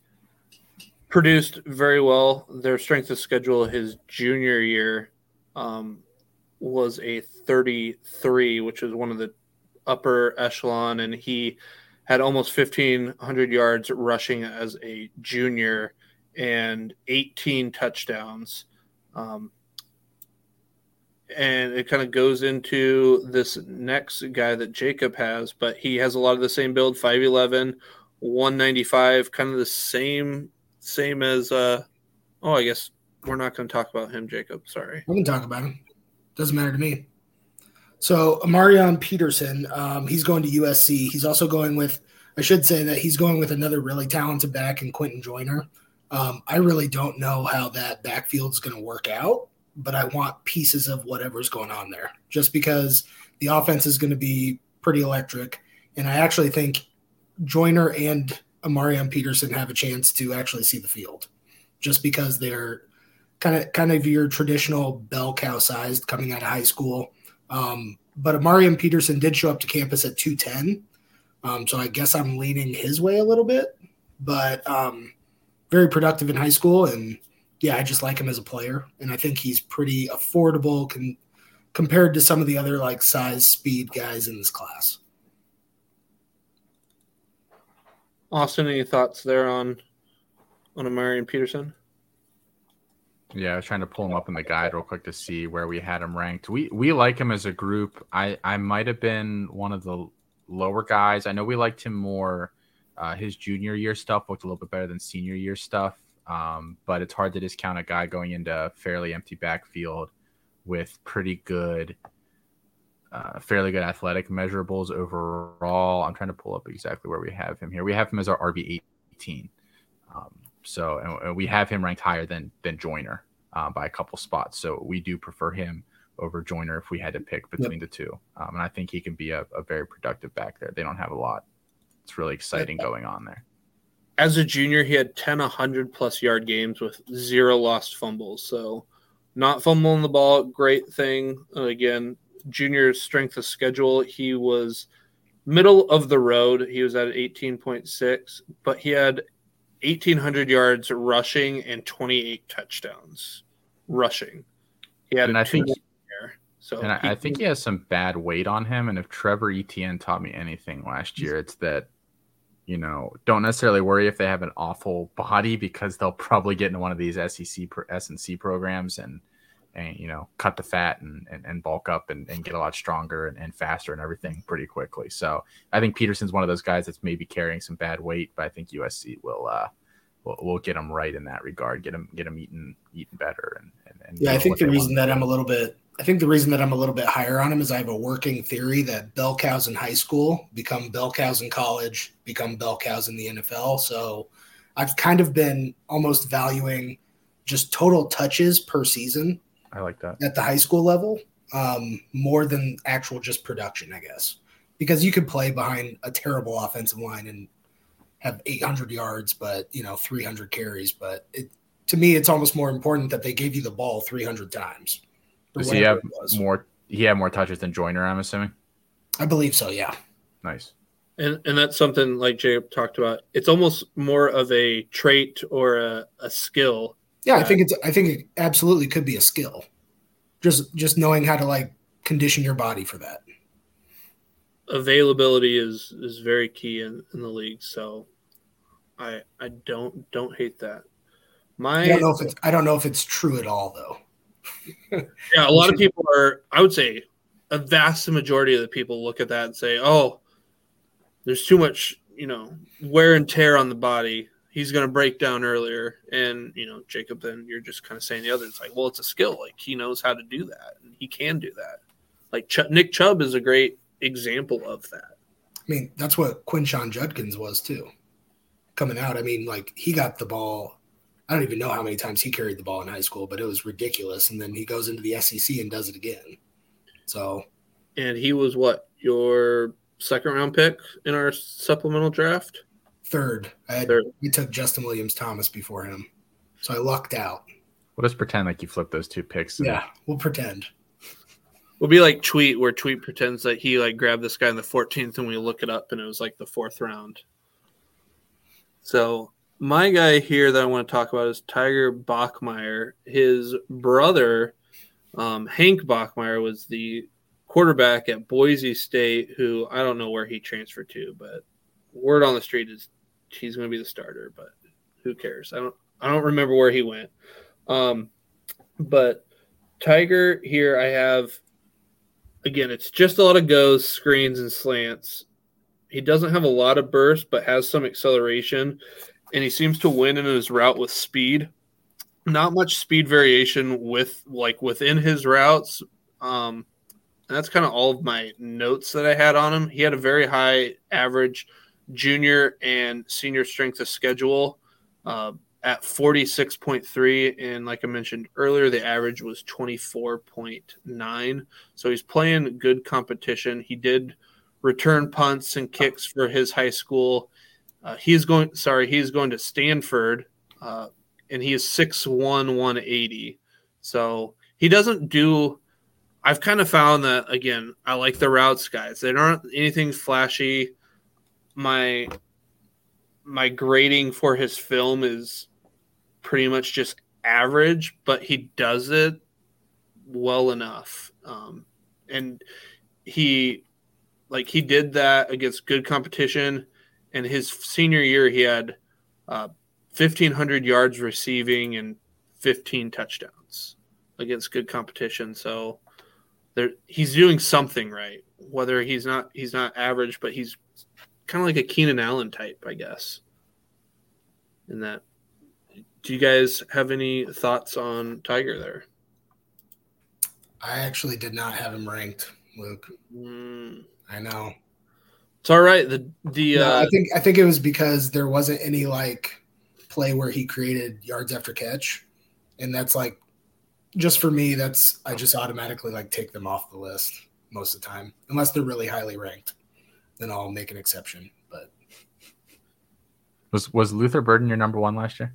produced very well. Their strength of schedule his junior year um, was a 33, which is one of the upper echelon, and he had almost 1,500 yards rushing as a junior and 18 touchdowns. Um, and it kind of goes into this next guy that Jacob has, but he has a lot of the same build 5'11, 195, kind of the same same as uh oh, I guess we're not going to talk about him, Jacob. Sorry. We can talk about him. Doesn't matter to me. So A'Marion Peterson, um, he's going to USC. He's also going with, I should say that he's going with another really talented back in Quinten Joyner. Um, I really don't know how that backfield is going to work out but I want pieces of whatever's going on there just because the offense is going to be pretty electric. And I actually think Joyner and A'Marion Peterson have a chance to actually see the field just because they're kind of kind of your traditional bell cow sized coming out of high school. Um, but A'Marion Peterson did show up to campus at 210. Um, so I guess I'm leaning his way a little bit, but um, very productive in high school and yeah, I just like him as a player, and I think he's pretty affordable con- compared to some of the other like size speed guys in this class. Austin, any thoughts there on on A'Marion Peterson? Yeah, I was trying to pull him up in the guide real quick to see where we had him ranked. We we like him as a group. I I might have been one of the lower guys. I know we liked him more. Uh, his junior year stuff looked a little bit better than senior year stuff, um, but it's hard to discount a guy going into a fairly empty backfield with pretty good, uh, fairly good athletic measurables overall. I'm trying to pull up exactly where we have him here. We have him as our RB 18. Um, so and, and we have him ranked higher than than Joyner uh, by a couple spots. So we do prefer him over Joyner if we had to pick between yep. the two. Um, and I think he can be a, a, very productive back there. They don't have a lot. It's really exciting going on there. As a junior, he had 10 100 plus yard games with zero lost fumbles. So not fumbling the ball, great thing. Again, junior strength of schedule, he was middle of the road. He was at 18.6, but he had 1,800 yards rushing and 28 touchdowns rushing. He had and I think so and I, he, I, think he has some bad weight on him. And if Trevor Etienne taught me anything last year, it's that you know don't necessarily worry if they have an awful body because they'll probably get into one of these SEC S and C programs and and you know cut the fat and and, and bulk up and, and, get a lot stronger and, and faster and everything pretty quickly. So I think Peterson's one of those guys that's maybe carrying some bad weight, but I think USC will. uh We'll, we'll get him right in that regard. Get him, get him eating, eating better, and, and yeah. I think the reason that I'm a little bit I think the reason that I'm a little bit higher on him is I have a working theory that bell cows in high school become bell cows in college, become bell cows in the NFL. So I've kind of been almost valuing just total touches per season. I like that at the high school level um, more than actual just production, I guess, because you could play behind a terrible offensive line and have 800 yards, but you know 300 carries. But it, to me, it's almost more important that they gave you the ball 300 times. Does he have more? He had more touches than Joyner. I'm assuming. I believe so. Yeah. Nice. And and that's something like Jacob talked about. It's almost more of a trait or a, a skill. Yeah, I think it's. I think it absolutely could be a skill. Just just knowing how to like condition your body for that. Availability is is very key in, in the league. So, I I don't don't hate that. My I don't know if it's I don't know if it's true at all though yeah, a lot of people are. I would say a vast majority of the people look at that and say, "Oh, there's too much, you know, wear and tear on the body. He's going to break down earlier." And you know, Jacob, then you're just kind of saying the other. It's like, well, it's a skill. Like he knows how to do that, and he can do that. Like Ch- Nick Chubb is a great example of that. I mean, that's what Quinshon Judkins was too. Coming out, I mean, like he got the ball I don't even know how many times he carried the ball in high school, but it was ridiculous. And then he goes into the SEC and does it again. So, and he was what your second round pick in our supplemental draft? Third. I had, Third. We took Justin Williams Thomas before him, so I lucked out. We'll just pretend like you flipped those two picks. Yeah, we'll pretend. We'll be like Tweet, where Tweet pretends that he like grabbed this guy in the 14th, and we look it up, and it was like the fourth round. So my guy here that I want to talk about is Tiger Bachmeier. His brother, um, Hank Bachmeier, was the quarterback at Boise State, who I don't know where he transferred to, but word on the street is he's going to be the starter. But who cares? I don't. I don't remember where he went. Um, but Tiger here, I have again. It's just a lot of goes, screens, and slants. He doesn't have a lot of burst, but has some acceleration and he seems to win in his route with speed. Not much speed variation with like within his routes. Um, that's kind of all of my notes that I had on him. He had a very high average junior and senior strength of schedule uh, at 46.3. And like I mentioned earlier, the average was 24.9. So he's playing good competition. He did return punts and kicks for his high school. Uh, he's going. Sorry, he's going to Stanford, uh, and he is 6'1", 180. So he doesn't do. I've kind of found that again. I like the routes guys. They aren't anything flashy. My my grading for his film is pretty much just average, but he does it well enough. Um, and he like he did that against good competition and his senior year he had uh, 1500 yards receiving and 15 touchdowns against good competition. So there he's doing something right. Whether he's not he's not average, but he's kind of like a Keenan Allen type, I guess. In that, do you guys have any thoughts on Tiger there? I actually did not have him ranked, Luke. Mm, I know. It's all right. The the No, uh, I think I think it was because there wasn't any like play where he created yards after catch, and that's like just for me. That's I just automatically like take them off the list most of the time, unless they're really highly ranked. Then I'll make an exception. But Was was Luther Burden your number one last year?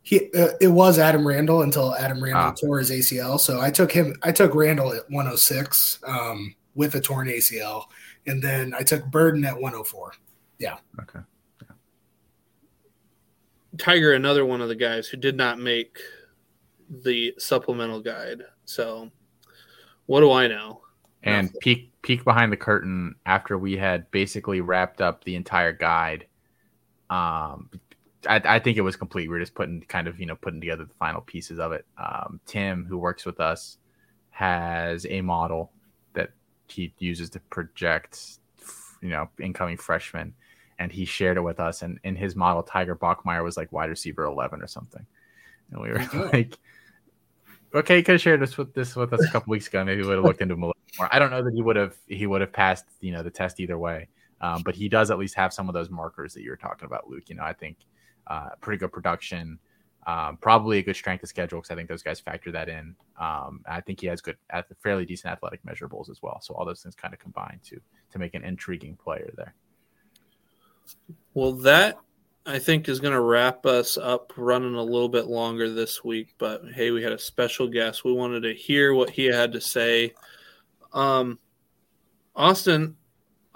he uh, it was Adam Randall until Adam Randall Ah. tore his ACL. So I took him. I took Randall at 106 um, with a torn ACL, and then I took Burden at 104. Yeah. Okay. Tiger, another one of the guys who did not make the supplemental guide. So, what do I know? And peek peek behind the curtain after we had basically wrapped up the entire guide. Um, I, I think it was complete. We are just putting kind of you know putting together the final pieces of it. Um, Tim, who works with us, has a model that he uses to project, you know, incoming freshmen, and he shared it with us. And in his model, Tiger Bachmeier was like wide receiver eleven or something, and we were like, okay, he could have shared this with this with us a couple weeks ago. Maybe we would have looked into him a little more. I don't know that he would have he would have passed you know the test either way. Um, but he does at least have some of those markers that you were talking about, Luke. You know, I think uh, pretty good production, um, probably a good strength of schedule because I think those guys factor that in. Um, I think he has good, fairly decent athletic measurables as well. So all those things kind of combine to to make an intriguing player there. Well, that I think is going to wrap us up running a little bit longer this week. But hey, we had a special guest. We wanted to hear what he had to say. Um, Austin,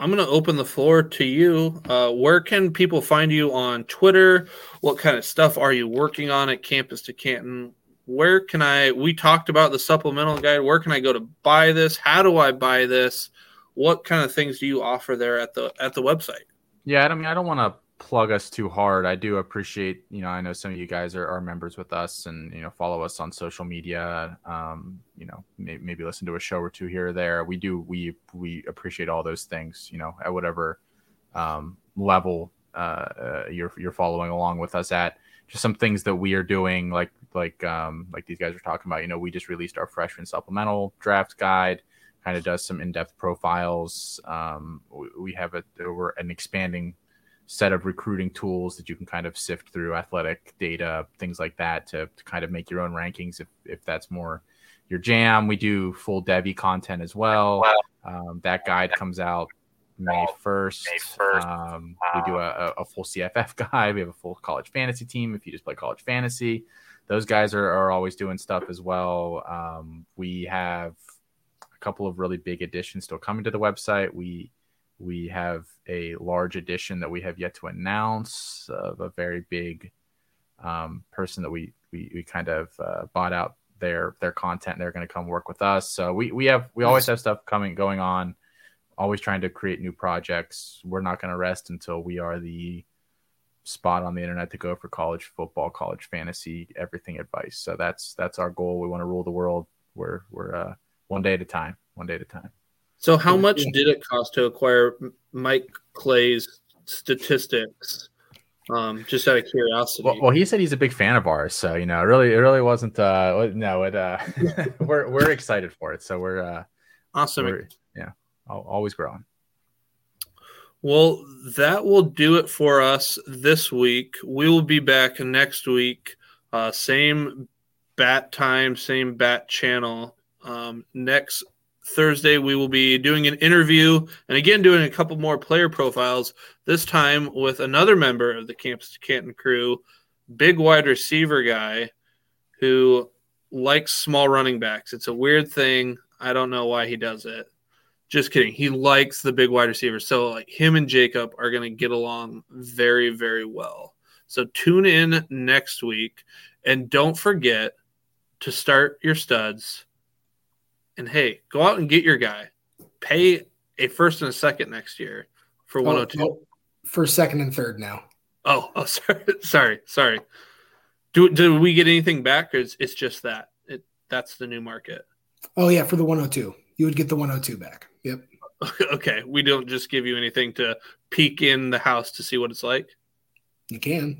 I'm going to open the floor to you. Uh, where can people find you on Twitter? What kind of stuff are you working on at Campus to Canton? Where can I? We talked about the supplemental guide. Where can I go to buy this? How do I buy this? What kind of things do you offer there at the at the website? Yeah, I mean, I don't want to plug us too hard. I do appreciate, you know, I know some of you guys are, are members with us and, you know, follow us on social media. Um, you know, may, maybe listen to a show or two here or there. We do, we, we appreciate all those things, you know, at whatever um, level uh, uh, you're, you're following along with us at. Just some things that we are doing, like, like, um, like these guys are talking about, you know, we just released our freshman supplemental draft guide kind of does some in-depth profiles. Um, we, we have a we're an expanding set of recruiting tools that you can kind of sift through athletic data, things like that, to, to kind of make your own rankings if if that's more your jam. We do full devy content as well. Um, that guide comes out May first. May Um, we do a, a- a full CFF [laughs] guide. We have a full college fantasy team. If you just play college fantasy, those guys are, are always doing stuff as well. Um, we have a couple of really big additions still coming to the website. We we have a large addition that we have yet to announce of a very big um, person that we we, we kind of uh, bought out their their content. They're going to come work with us. So we we have we always have stuff coming going on. Always trying to create new projects. We're not going to rest until we are the spot on the internet to go for college football, college fantasy, everything advice. So that's that's our goal. We want to rule the world. We're we're uh, one day at a time. One day at a time. So, how much did it cost to acquire Mike Clay's statistics? Um, just out of curiosity. Well, well, he said he's a big fan of ours, so you know, it really, it really wasn't. Uh, no, it. Uh, [laughs] we're we're excited for it, so we're, uh, awesome. we're yeah, always growing. Well, that will do it for us this week. We will be back next week. Uh, same bat time, same bat channel. Um, next Thursday, we will be doing an interview and again doing a couple more player profiles, this time with another member of the Campus Canton crew, big wide receiver guy who likes small running backs. It's a weird thing. I don't know why he does it. Just kidding. He likes the big wide receivers. So like him and Jacob are going to get along very, very well. So tune in next week and don't forget to start your studs. And hey, go out and get your guy. Pay a first and a second next year for 102. Oh, oh, oh, for second and third now. Oh, oh, [laughs] sorry, sorry, sorry. Do do we get anything back, or it's, it's just that? It that's the new market. Oh yeah, for the 102, you would get the 102 back. Yep. [laughs] okay, we don't just give you anything to peek in the house to see what it's like. You can.